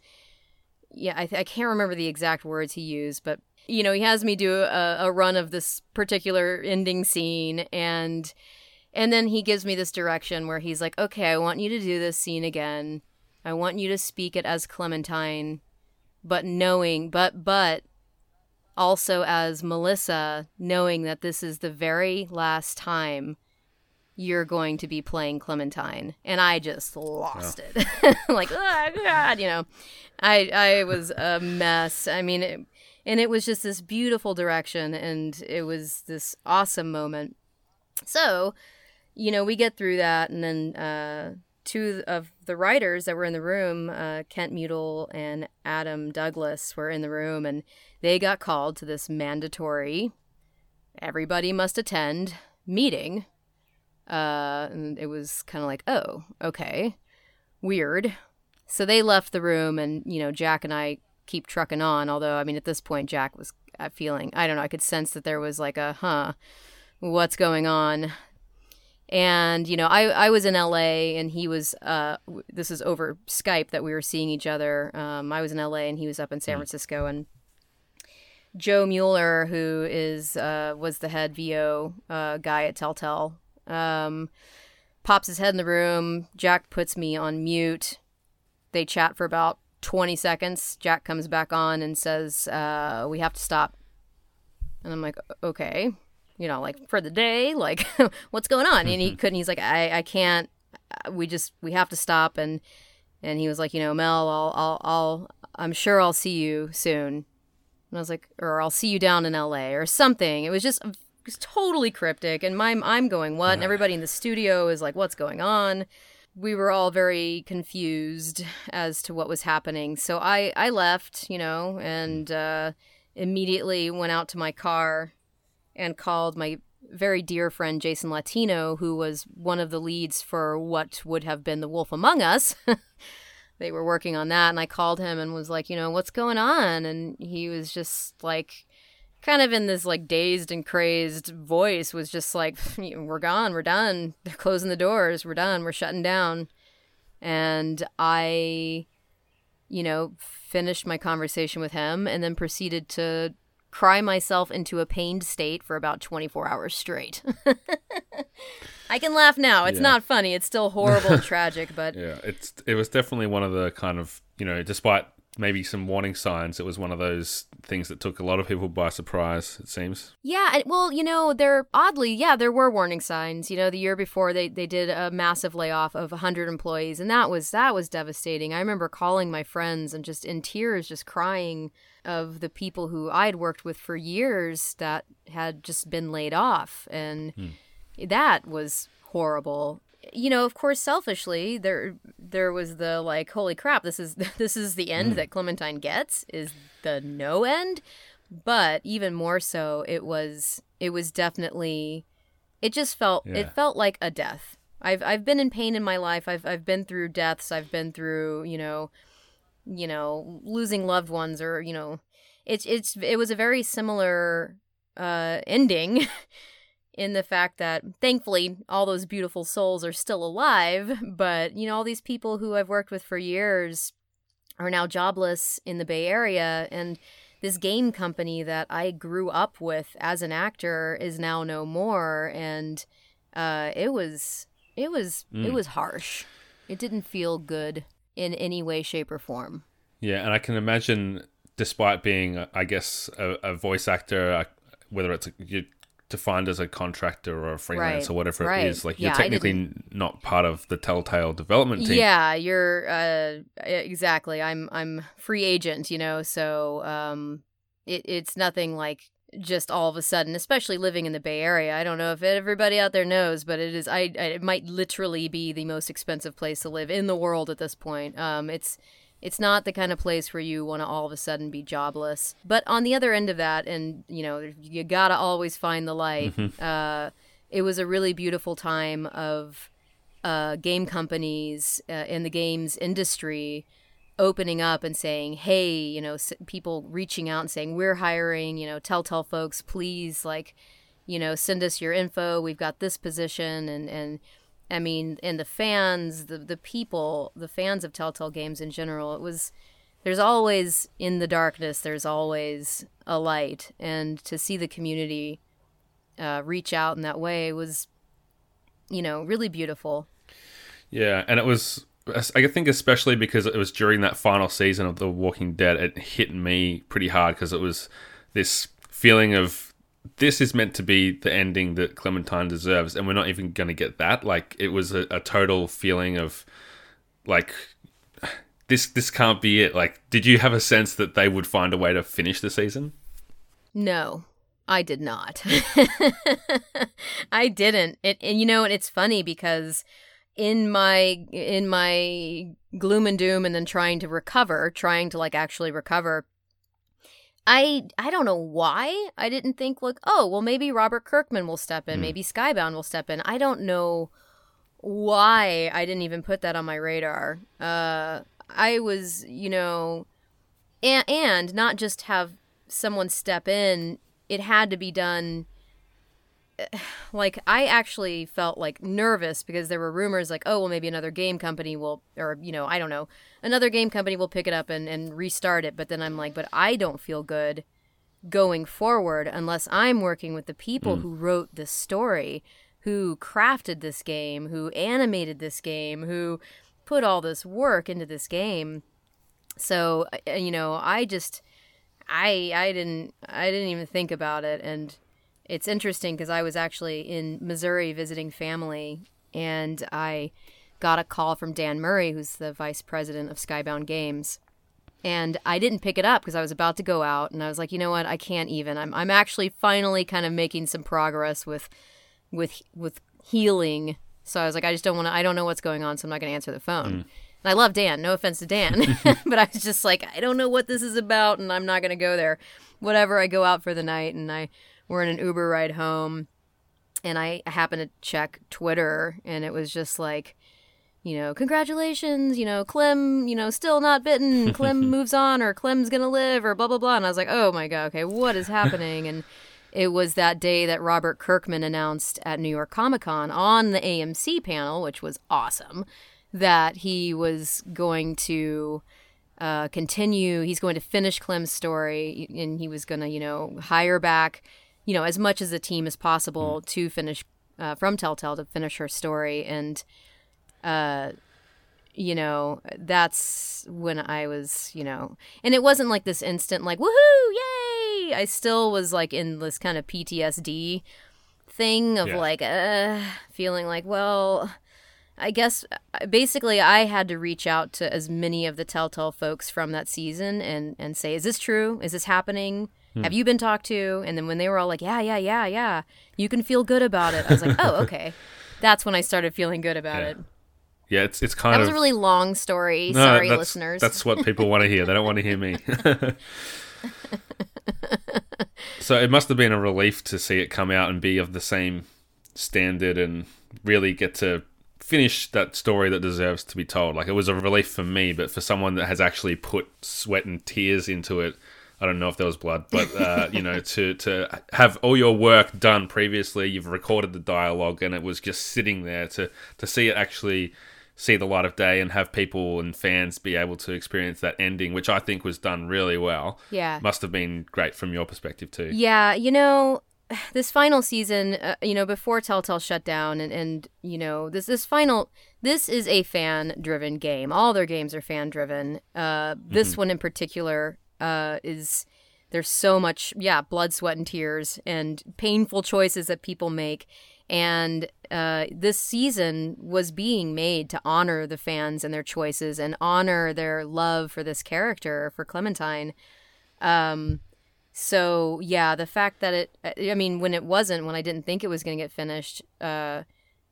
yeah, I, I can't remember the exact words he used, but you know, he has me do a, a run of this particular ending scene, and and then he gives me this direction where he's like, "Okay, I want you to do this scene again. I want you to speak it as Clementine, but knowing, but but also as Melissa, knowing that this is the very last time." You're going to be playing Clementine, and I just lost it. (laughs) like, oh god, you know, I I was a mess. I mean, it, and it was just this beautiful direction, and it was this awesome moment. So, you know, we get through that, and then uh, two of the writers that were in the room, uh, Kent Mudle and Adam Douglas, were in the room, and they got called to this mandatory, everybody must attend meeting. Uh, and it was kind of like, oh, okay, weird. So they left the room, and you know, Jack and I keep trucking on. Although, I mean, at this point, Jack was uh, feeling, I don't know, I could sense that there was like a, huh, what's going on? And you know, I I was in LA, and he was. Uh, this is over Skype that we were seeing each other. Um, I was in LA, and he was up in San Francisco, and Joe Mueller, who is uh, was the head VO uh, guy at Telltale, um, pops his head in the room. Jack puts me on mute. They chat for about 20 seconds. Jack comes back on and says, uh, We have to stop. And I'm like, Okay. You know, like for the day, like (laughs) what's going on? And he mm-hmm. couldn't, he's like, I, I can't, uh, we just, we have to stop. And, and he was like, You know, Mel, I'll, I'll, I'll, I'm sure I'll see you soon. And I was like, or I'll see you down in LA or something. It was just um, it was totally cryptic. And my, I'm going, what? And everybody in the studio is like, what's going on? We were all very confused as to what was happening. So I, I left, you know, and uh, immediately went out to my car and called my very dear friend Jason Latino, who was one of the leads for what would have been The Wolf Among Us. (laughs) they were working on that, and I called him and was like, you know, what's going on? And he was just like, kind of in this like dazed and crazed voice, was just like, we're gone, we're done. They're closing the doors, we're done, we're shutting down. And I, you know, finished my conversation with him and then proceeded to cry myself into a pained state for about 24 hours straight. (laughs) I can laugh now. It's Yeah. not funny. It's still horrible and tragic, but (laughs) Yeah, it's it was definitely one of the kind of you know, despite maybe some warning signs, it was one of those things that took a lot of people by surprise. It seems. Yeah, well, you know, there oddly, yeah, there were warning signs. You know, the year before they they did a massive layoff of 100 employees and that was that was devastating. I remember calling my friends and just in tears just crying of the people who I'd worked with for years that had just been laid off and hmm. that was horrible. You know, of course, selfishly, there there was the like, holy crap, this is (laughs) this is the end hmm. that Clementine gets is the no end. But even more so, it was it was definitely it just felt Yeah. it felt like a death. I've I've been in pain in my life. I've I've been through deaths. I've been through you know, you know, losing loved ones or you know, it's it's it was a very similar uh ending. (laughs) in the fact that thankfully all those beautiful souls are still alive, but you know all these people who I've worked with for years are now jobless in the Bay Area and this game company that I grew up with as an actor is now no more and uh it was it was it was harsh. It didn't feel good in any way shape or form. Yeah, and I can imagine, despite being, uh, I guess, a, a voice actor, uh, whether it's you're defined as a contractor or a freelance Right, or whatever right. it is, like Yeah, you're technically not part of the Telltale development team. Yeah, you're uh, exactly. I'm I'm free agent, you know. So um, it it's nothing like just all of a sudden, especially living in the Bay Area. I don't know if everybody out there knows, but it is. I, I it might literally be the most expensive place to live in the world at this point. Um, it's it's not the kind of place where you want to all of a sudden be jobless. But on the other end of that, and you know, you gotta always find the light. Uh, it was a really beautiful time of uh, game companies uh, in the games industry opening up and saying, "Hey, you know, s- people reaching out and saying we're hiring. You know, Telltale folks, please, like, you know, send us your info. We've got this position." And and I mean, and the fans, the the people, the fans of Telltale games in general, it was. There's always in the darkness. There's always a light, and to see the community uh, reach out in that way was, you know, really beautiful. Yeah, and it was. I think especially because it was during that final season of The Walking Dead, it hit me pretty hard because it was this feeling of this is meant to be the ending that Clementine deserves, and we're not even going to get that. Like it was a, a total feeling of like this. This can't be it. Like, did you have a sense that they would find a way to finish the season? No, I did not. (laughs) I didn't. It, and you know, and it's funny because in my in my gloom and doom, and then trying to recover, trying to like actually recover. I I don't know why I didn't think like oh well maybe Robert Kirkman will step in. Maybe Skybound will step in. I don't know why I didn't even put that on my radar. Uh I was you know and, and not just have someone step in. It had to be done (sighs) like i actually felt like nervous because there were rumors like oh well maybe another game company will or you know i don't know another game company will pick it up and, and restart it. But then i'm like but i don't feel good going forward unless i'm working with the people who wrote this story who crafted this game who animated this game who put all this work into this game. So uh, you know i just i i didn't i didn't even think about it. And it's interesting because i was actually in missouri visiting family and i got a call from dan murray who's the vice president of skybound games and I didn't pick it up because I was about to go out, and I was like, you know what, I can't even. I'm I'm actually finally kind of making some progress with with with healing. So I was like, I just don't want to. I don't know what's going on, so I'm not going to answer the phone. Mm. And I love Dan. No offense to Dan, (laughs) (laughs) but I was just like, I don't know what this is about, and I'm not going to go there. Whatever. I go out for the night, and I we're in an Uber ride home, and I happen to check Twitter, and it was just like you know, congratulations, you know, Clem, you know, still not bitten, (laughs) Clem moves on, or Clem's gonna live, or blah, blah, blah. And I was like, oh my God, okay, what is happening? And it was that day that Robert Kirkman announced at New York Comic Con on the AMC panel, which was awesome, that he was going to uh, continue, he's going to finish Clem's story, and he was gonna, you know, hire back, you know, as much as a team as possible to finish, uh, from Telltale to finish her story. And, uh, you know, that's when I was, you know, and it wasn't like this instant, like, woohoo, yay! I still was like in this kind of PTSD thing of Yeah. like, uh, feeling like, well, I guess uh, basically I had to reach out to as many of the Telltale folks from that season and, and say, is this true? Is this happening? Have hmm. you been talked to? And then when they were all like, yeah, yeah, yeah, yeah, you can feel good about it. I was like, oh, (laughs) okay. That's when I started feeling good about Yeah. it. Yeah, it's it's kind That of was a really long story. No, Sorry, that's, listeners. That's what people want to hear. They don't want to hear me. (laughs) so it must have been a relief to see it come out and be of the same standard and really get to finish that story that deserves to be told. Like it was a relief for me, but for someone that has actually put sweat and tears into it, I don't know if there was blood, but uh, you know, to to have all your work done previously, you've recorded the dialogue, and it was just sitting there to to see it actually see the light of day and have people and fans be able to experience that ending, which I think was done really well. yeah. Must have been great from your perspective too. Yeah, you know, this final season, uh, you know, before Telltale shut down, and, and you know, this this final, this is a fan driven game. All their games are fan driven. Uh, this one in particular uh, is there's so much, yeah, blood, sweat, and tears, and painful choices that people make. And uh, this season was being made to honor the fans and their choices and honor their love for this character, for Clementine. Um, so yeah, the fact that it, I mean, when it wasn't, when I didn't think it was going to get finished, uh,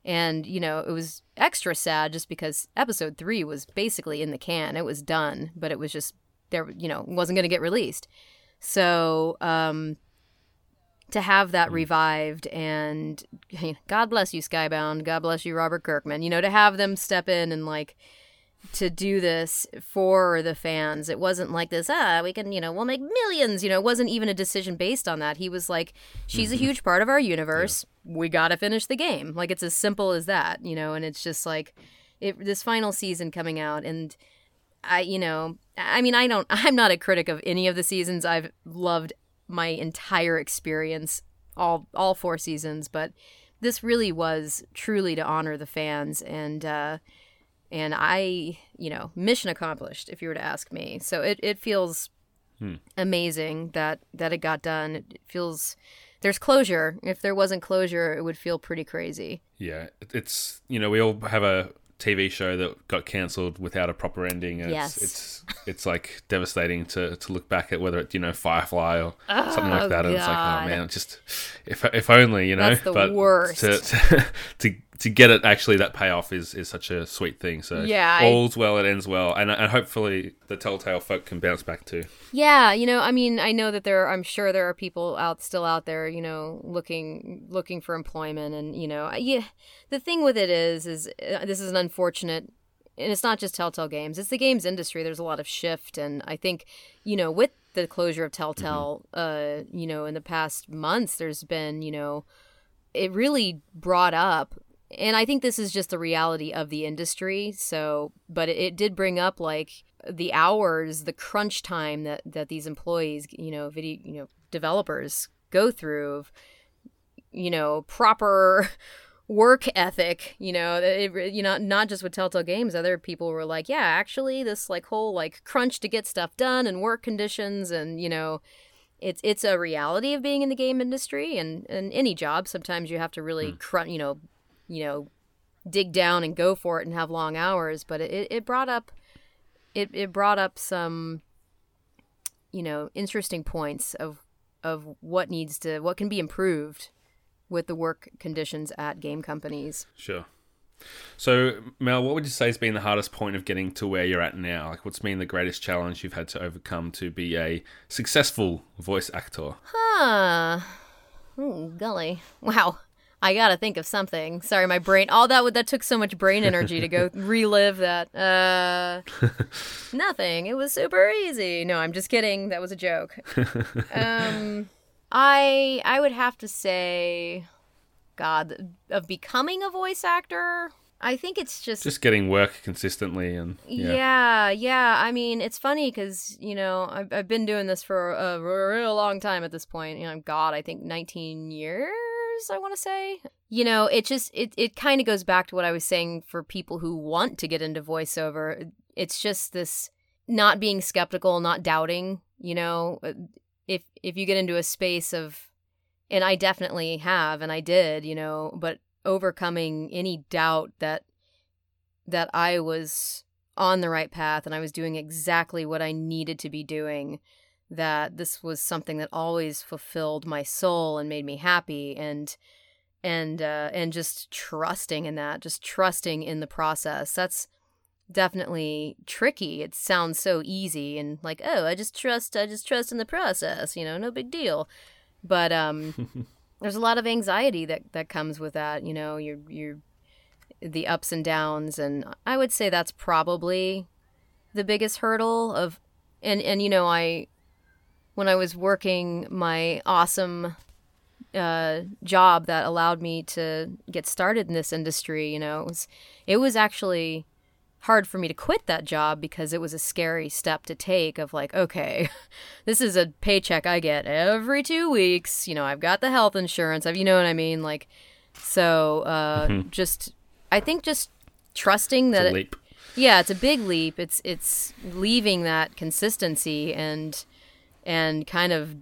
and you know, it was extra sad just because episode three was basically in the can. It was done, but it was just there, you know, wasn't going to get released. So, um, to have that revived and God bless you, Skybound. God bless you, Robert Kirkman. You know, to have them step in and like to do this for the fans. It wasn't like this, ah, we can, you know, we'll make millions. You know, it wasn't even a decision based on that. He was like, she's a huge part of our universe. We got to finish the game. Like, it's as simple as that, you know, and it's just like it, this final season coming out. And I, you know, I mean, I don't, (laughs) I'm not a critic of any of the seasons. I've loved my entire experience, all, all four seasons, but this really was truly to honor the fans and, uh, and I, you know, mission accomplished if you were to ask me. So it, it feels amazing that that it got done. It feels there's closure. If there wasn't closure, it would feel pretty crazy. Yeah, it's you know we all have a TV show that got cancelled without a proper ending. And Yes. it's, it's it's like devastating to, to look back at whether it's you know Firefly or something like Oh, that. And it's like, oh man, just if if only you know. That's the but worst. To, (laughs) to to to get it actually that payoff is is such a sweet thing. So Yeah, I- all's well, it ends well, and and hopefully the Telltale folk can bounce back too. Yeah, you know, I mean, I know that there. I'm sure there are people out still out there, you know, looking looking for employment, and you know, yeah. The thing with it is, is uh, this is an unfortunate, and it's not just Telltale Games. It's the games industry. There's a lot of shift, and I think, you know, with the closure of Telltale, uh, you know, in the past months, there's been, you know, it really brought up and I think this is just the reality of the industry. So, but it, it did bring up like the hours, the crunch time that that these employees, you know, video, you know, developers go through of, you know, proper (laughs) work ethic. You know, it, you know, not just with Telltale Games. Other people were like, yeah, actually, this like whole like crunch to get stuff done and work conditions, and you know, it's it's a reality of being in the game industry and and any job. Sometimes you have to really hmm. crunch, you know, you know, dig down and go for it and have long hours. But it it brought up it it brought up some you know interesting points of of what needs to what can be improved with the work conditions at game companies. Sure. So, Mel, what would you say has been the hardest point of getting to where you're at now? Like, what's been the greatest challenge you've had to overcome to be a successful voice actor? Huh. Oh, golly. Wow. I gotta think of something. Sorry, my brain. All that that took so much brain energy to go (laughs) relive that. Uh, nothing. It was super easy. No, I'm just kidding. That was a joke. Um, I I would have to say, God, of becoming a voice actor. I think it's just Just getting work consistently and yeah. yeah, yeah. I mean, it's funny because you know I've I've been doing this for a real long time at this point. You know, God, I think 19 years. I want to say. You know, it just it it kind of goes back to what I was saying for people who want to get into voiceover. It's just this not being skeptical, not doubting. You know, uh, if if you get into a space of, and I definitely have, and I did. You know, but overcoming any doubt that that I was on the right path and I was doing exactly what I needed to be doing that this was something that always fulfilled my soul and made me happy and and uh, and just trusting in that just trusting in the process. That's definitely tricky. It sounds so easy and like oh i just trust i just trust in the process you know no big deal. But um (laughs) there's a lot of anxiety that that comes with that you know you're you're the ups and downs and i would say that's probably the biggest hurdle of and and you know i when I was working my awesome uh, job that allowed me to get started in this industry, you know, it was it was actually hard for me to quit that job because it was a scary step to take of like, okay, (laughs) this is a paycheck I get every 2 weeks, you know, I've got the health insurance, I've you know what I mean, like so uh, mm-hmm. just I think just trusting that it, yeah, it's a big leap. It's it's leaving that consistency and and kind of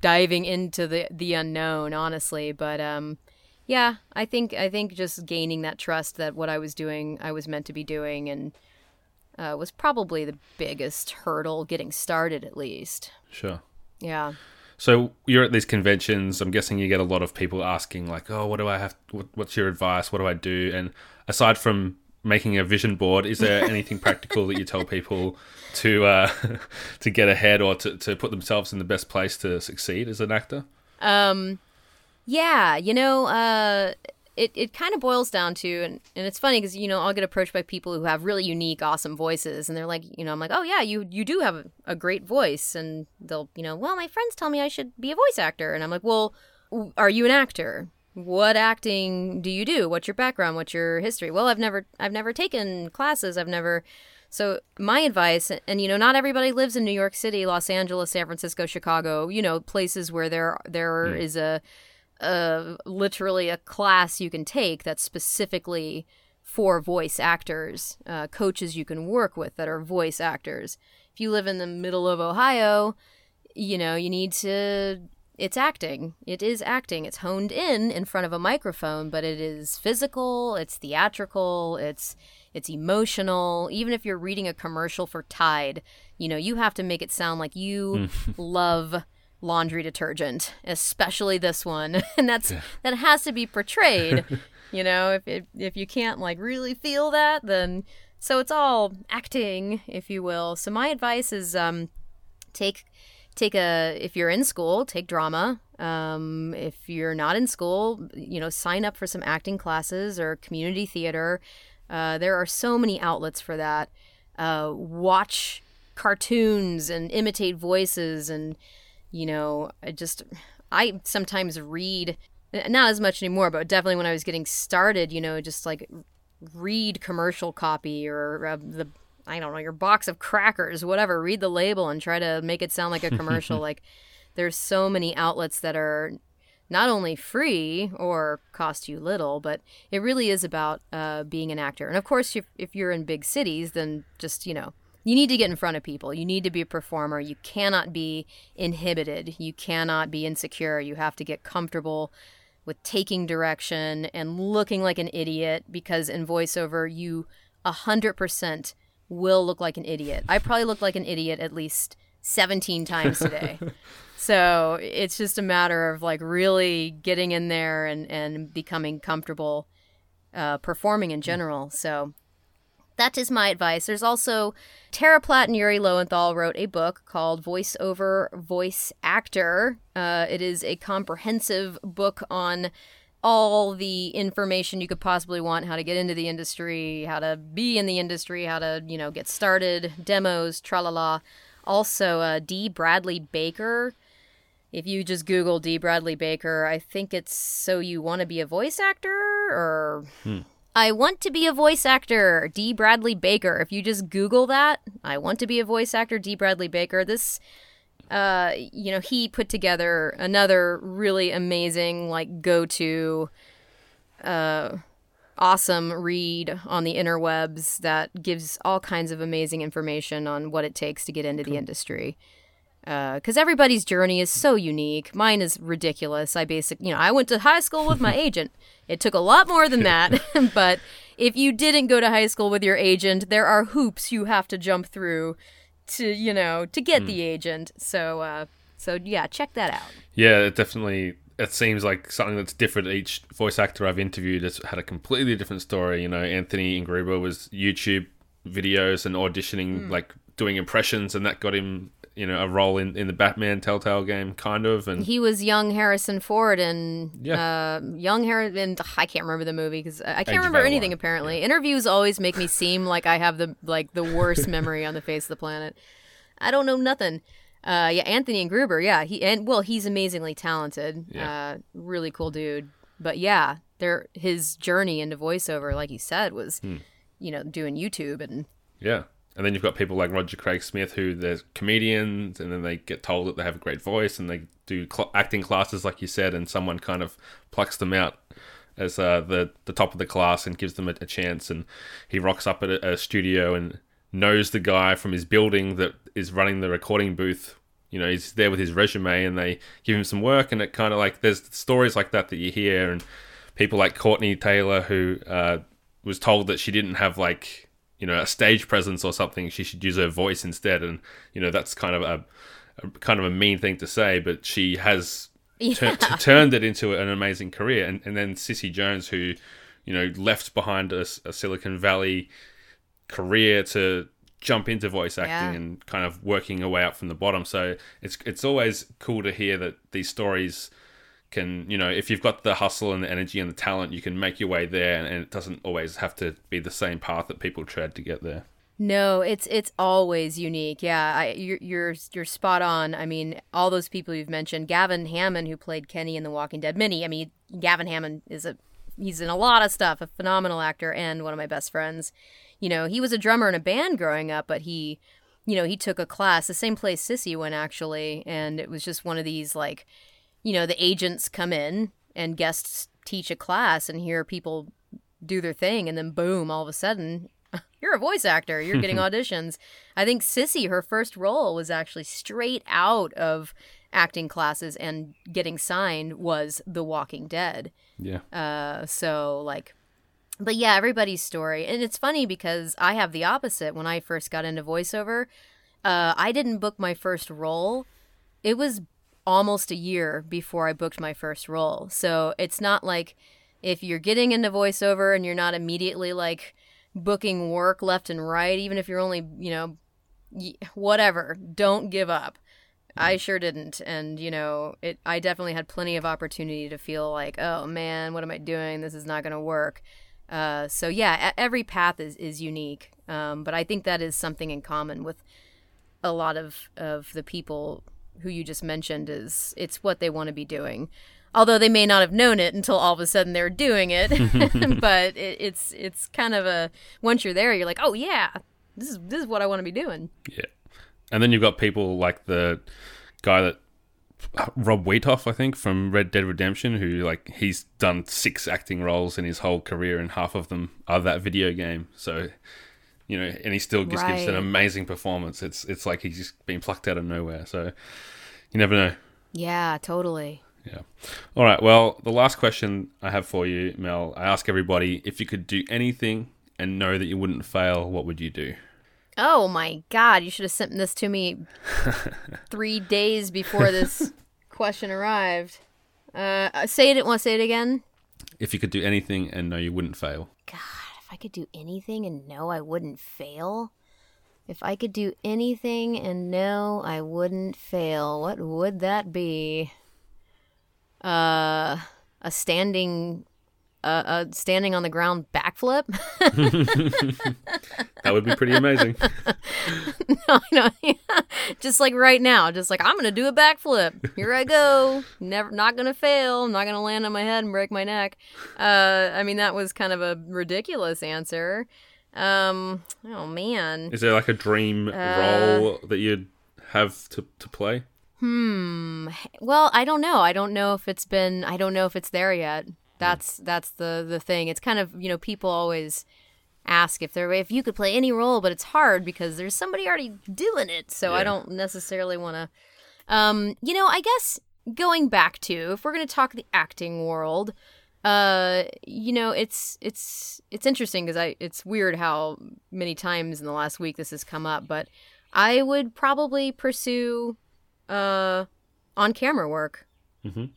diving into the the unknown honestly. But um yeah i think i think just gaining that trust that what i was doing i was meant to be doing and uh, was probably the biggest hurdle getting started at least. Sure. Yeah. So you're at these conventions. I'm guessing you get a lot of people asking like oh what do i have what, what's your advice? What do i do? And aside from making a vision board, is there (laughs) anything practical that you tell people to uh, (laughs) to get ahead or to, to put themselves in the best place to succeed as an actor? Um, yeah, you know, uh, it, it kind of boils down to, and, and it's funny because, you know, I'll get approached by people who have really unique, awesome voices. And they're like, you know, I'm like, oh, yeah, you, you do have a, a great voice. And they'll, you know, well, my friends tell me I should be a voice actor. And I'm like, well, are you an actor? What acting do you do? What's your background? What's your history? Well i've never i've never taken classes. I've never so my advice and you know not everybody lives in new york city los angeles san francisco chicago you know places where there there mm. is a, a literally a class you can take that's specifically for voice actors uh, coaches you can work with that are voice actors. If you live in the middle of ohio you know you need to it's acting. It is acting. It's honed in in front of a microphone, but it is physical, it's theatrical, it's it's emotional. Even if you're reading a commercial for Tide, you know, you have to make it sound like you (laughs) love laundry detergent, especially this one. (laughs) and that's that has to be portrayed. (laughs) you know, if, if if you can't like really feel that, then so it's all acting, if you will. So my advice is um take take a if you're in school take drama. Um, if you're not in school you know sign up for some acting classes or community theater. Uh, there are so many outlets for that. Uh, watch cartoons and imitate voices and you know i just i sometimes read not as much anymore but definitely when i was getting started you know just like read commercial copy or uh, the I don't know, your box of crackers, whatever, read the label and try to make it sound like a commercial. (laughs) like there's so many outlets that are not only free or cost you little, but it really is about uh, being an actor. And of course, if, if you're in big cities, then just, you know, you need to get in front of people. You need to be a performer. You cannot be inhibited. You cannot be insecure. You have to get comfortable with taking direction and looking like an idiot because in voiceover, you 100% will look like an idiot. I probably look like an idiot at least 17 times today. (laughs) so it's just a matter of like really getting in there and, and becoming comfortable uh, performing in general. So that is my advice. There's also Tara Platt and Yuri Lowenthal wrote a book called Voiceover Voice Actor. Uh, it is a comprehensive book on all the information you could possibly want how to get into the industry how to be in the industry how to you know get started demos tralala also uh, Dee Bradley Baker. If you just google Dee Bradley Baker i think it's so you want to be a voice actor or i want to be a voice actor Dee Bradley Baker. If you just google that i want to be a voice actor Dee Bradley Baker this uh, you know, he put together another really amazing, like, go to, uh, awesome read on the interwebs that gives all kinds of amazing information on what it takes to get into the industry. Because everybody's journey is so unique. Mine is ridiculous. I basic, you know, I went to high school with my (laughs) agent. It took a lot more than that, (laughs) but if you didn't go to high school with your agent, there are hoops you have to jump through to you know to get the agent. So uh, so yeah, check that out. Yeah, it definitely. It seems like something that's different. Each voice actor I've interviewed has had a completely different story. You know, Anthony Ingruber was YouTube videos and auditioning, like doing impressions, and that got him, you know, a role in, in the Batman Telltale game, kind of. And He was young Harrison Ford and Yeah. uh, young Harrison. I can't remember the movie because I can't of remember anything. Apparently, interviews always make me seem like I have the like the worst memory on the face of the planet. I don't know nothing. Uh, yeah, Anthony Ingruber. Yeah, he and well, he's amazingly talented. Yeah. Uh, really cool dude. But yeah, there his journey into voiceover, like you said, was Hmm. you know doing YouTube and Yeah. And then you've got people like Roger Craig Smith, who they're comedians, and then they get told that they have a great voice, and they do cl- acting classes, like you said, and someone kind of plucks them out as uh, the the top of the class and gives them a, a chance. And he rocks up at a, a studio and knows the guy from his building that is running the recording booth. You know, he's there with his resume, and they give him some work, and it kind of like there's stories like that that you hear, and people like Courtney Taylor who uh, was told that she didn't have like you know a stage presence or something she should use her voice instead. And you know that's kind of a, a kind of a mean thing to say but she has (laughs) tur- t- turned it into an amazing career. And, and then Cissy Jones who you know left behind a Silicon Valley career to jump into voice acting Yeah. and kind of working her way up from the bottom. So it's it's always cool to hear that these stories can you know if you've got the hustle and the energy and the talent you can make your way there and, and it doesn't always have to be the same path that people tread to get there No, it's it's always unique. Yeah, I, you're you're you're spot on. I mean, all those people you've mentioned, Gavin Hammond, who played Kenny in The Walking Dead, mini I mean, Gavin Hammond is a he's in a lot of stuff, a phenomenal actor, and one of my best friends. You know, he was a drummer in a band growing up, but he, you know, he took a class the same place Cissy went actually, and it was just one of these like, you know, the agents come in and guests teach a class, and hear people do their thing, and then boom, all of a sudden (laughs) you're a voice actor. You're getting (laughs) auditions. I think Cissy, her first role was actually straight out of acting classes and getting signed was The Walking Dead. yeah Uh, so like, but yeah, everybody's story, and it's funny because I have the opposite. When I first got into voiceover, uh, I didn't book my first role. It was almost a year before I booked my first role. So it's not like if you're getting into voiceover and you're not immediately like booking work left and right, even if you're only, you know, whatever, don't give up. I sure didn't, and you know, it. I definitely had plenty of opportunity to feel like, oh man, what am I doing? This is not going to work. Uh, so yeah, every path is is unique, um, but I think that is something in common with a lot of of the people who you just mentioned. Is it's what they want to be doing, although they may not have known it until all of a sudden they're doing it. (laughs) (laughs) but it, it's it's kind of a once you're there, you're like, oh yeah, this is this is what I want to be doing. yeah and then you've got people like the guy that uh, Rob Wiethoff, I think, from Red Dead Redemption, who like he's done six acting roles in his whole career, and half of them are that video game. So, you know, and he still just gives an amazing performance. It's it's like he's just been plucked out of nowhere. So, you never know. Yeah, totally. Yeah. All right. Well, the last question I have for you, Mel, I ask everybody if you could do anything and know that you wouldn't fail, what would you do? Oh my god, you should have sent this to me (laughs) three days before this (laughs) question arrived. Uh, say it. Want to say it again? If you could do anything and know you wouldn't fail. God, I could do anything and know I wouldn't fail. If I could do anything and know I wouldn't fail, what would that be? Uh, a standing uh, uh, standing on the ground backflip. (laughs) that would be pretty amazing. (laughs) no, no, just like right now, just like I'm gonna do a backflip. Here I go. Never, not gonna fail. I'm not gonna land on my head and break my neck. Uh, I mean, that was kind of a ridiculous answer. Um, oh man. Is there like a dream Uh, role that you'd have to to play? Hmm. Well, I don't know. I don't know if it's been. I don't know if it's there yet. That's that's the the thing. It's kind of you know people always ask if they're if you could play any role, but it's hard because there's somebody already doing it. So I don't necessarily want to. Um, you know, I guess going back to if we're going to talk the acting world, uh, you know, it's it's it's interesting because I it's weird how many times in the last week this has come up, but I would probably pursue uh on camera work Mhm.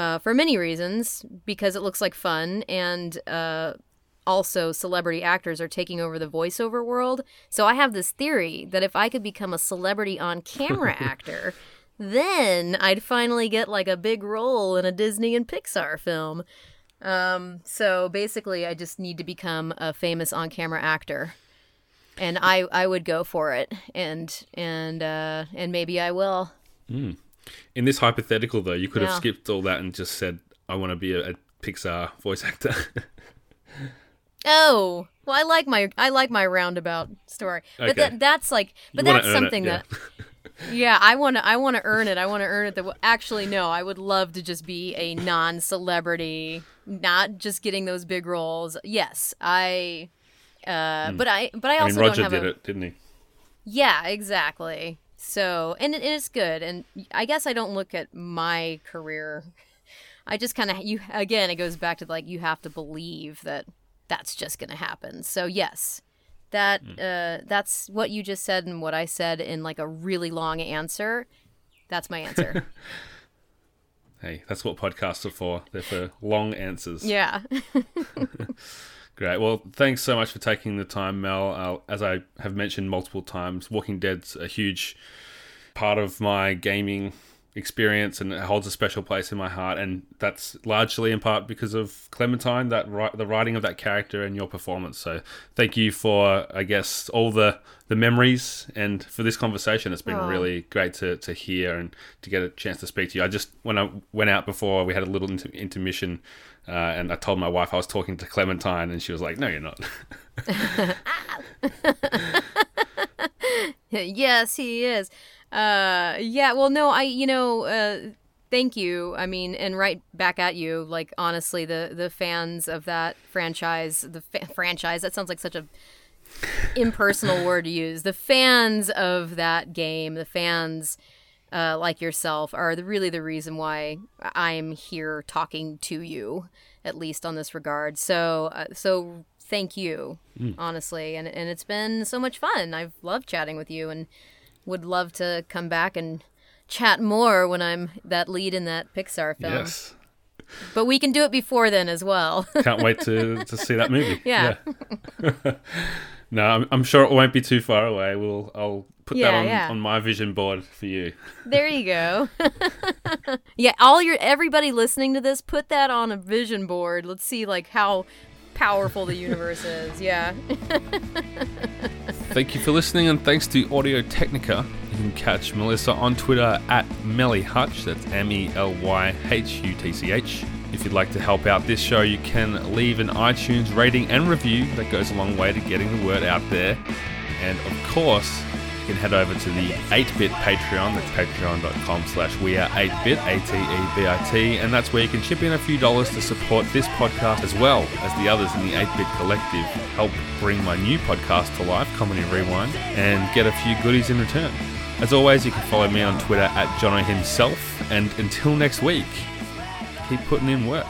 Uh, for many reasons because it looks like fun and uh, also celebrity actors are taking over the voiceover world. So i have this theory that if i could become a celebrity on camera (laughs) actor then i'd finally get like a big role in a disney and pixar film. Um, so basically i just need to become a famous on camera actor. And i i would go for it and and uh and maybe i will In this hypothetical, though, you could have skipped all that and just said, "I want to be a, a Pixar voice actor." (laughs) Oh, well, I like my I like my roundabout story, but Okay. that that's like, but You that's earn it, something yeah. that, (laughs) yeah, I want to I want to earn it. I want to earn it. That actually, no, I would love to just be a non-celebrity, not just getting those big roles. Yes, I, uh, but I but I. I also mean, Roger don't have did a, it, didn't he? yeah, exactly. So, and, it's good. And I guess I don't look at my career. I just kind of you again. It goes back to like you have to believe that that's just going to happen. So yes, that uh, that's what you just said and what I said in like a really long answer. That's my answer. (laughs) Hey, that's what podcasts are for. They're for long answers. yeah. (laughs) (laughs) Great. Well, thanks so much for taking the time, Mel. Uh, as I have mentioned multiple times, Walking Dead's a huge part of my gaming experience and it holds a special place in my heart. And that's largely in part because of Clementine, that ri- the writing of that character and your performance. So thank you for, I guess, all the, the memories and for this conversation. It's been Aw. really great to, to hear and to get a chance to speak to you. I just, when I went out before, we had a little inter- intermission. Uh, and I told my wife I was talking to Clementine, and she was like, "No, you're not." (laughs) yes, he is. Uh, yeah. Well, no, I, you know, uh, thank you. I mean, and right back at you. Like, honestly, the the fans of that franchise, the fa- franchise. That sounds like such a impersonal (laughs) word to use. The fans of that game, the fans. Uh, like yourself are the, really the reason why I'm here talking to you, at least on this regard. So, uh, so thank you, honestly, and and it's been so much fun. I've loved chatting with you, and would love to come back and chat more when I'm that lead in that Pixar film. yes, But we can do it before then as well. (laughs) can't wait to to see that movie. Yeah. Yeah. (laughs) no, I'm, I'm sure it won't be too far away. We'll I'll put that on, yeah. on my vision board for you. there you go. (laughs) yeah, all your everybody listening to this, put that on a vision board. Let's see like how powerful the universe is. Yeah. (laughs) Thank you for listening, and thanks to Audio Technica. You can catch Melissa on Twitter at Melly Hutch. That's M E L Y H U T C H. If you'd like to help out this show, you can leave an iTunes rating and review. That goes a long way to getting the word out there. And of course, you can head over to the 8-Bit Patreon. That's patreon.com slash we are 8-Bit, A-T-E-B-I-T. And that's where you can chip in a few dollars to support this podcast as well as the others in the 8-Bit Collective. Help bring my new podcast to life, Comedy Rewind, and get a few goodies in return. As always, you can follow me on Twitter at Jono himself. And until next week, keep putting in work.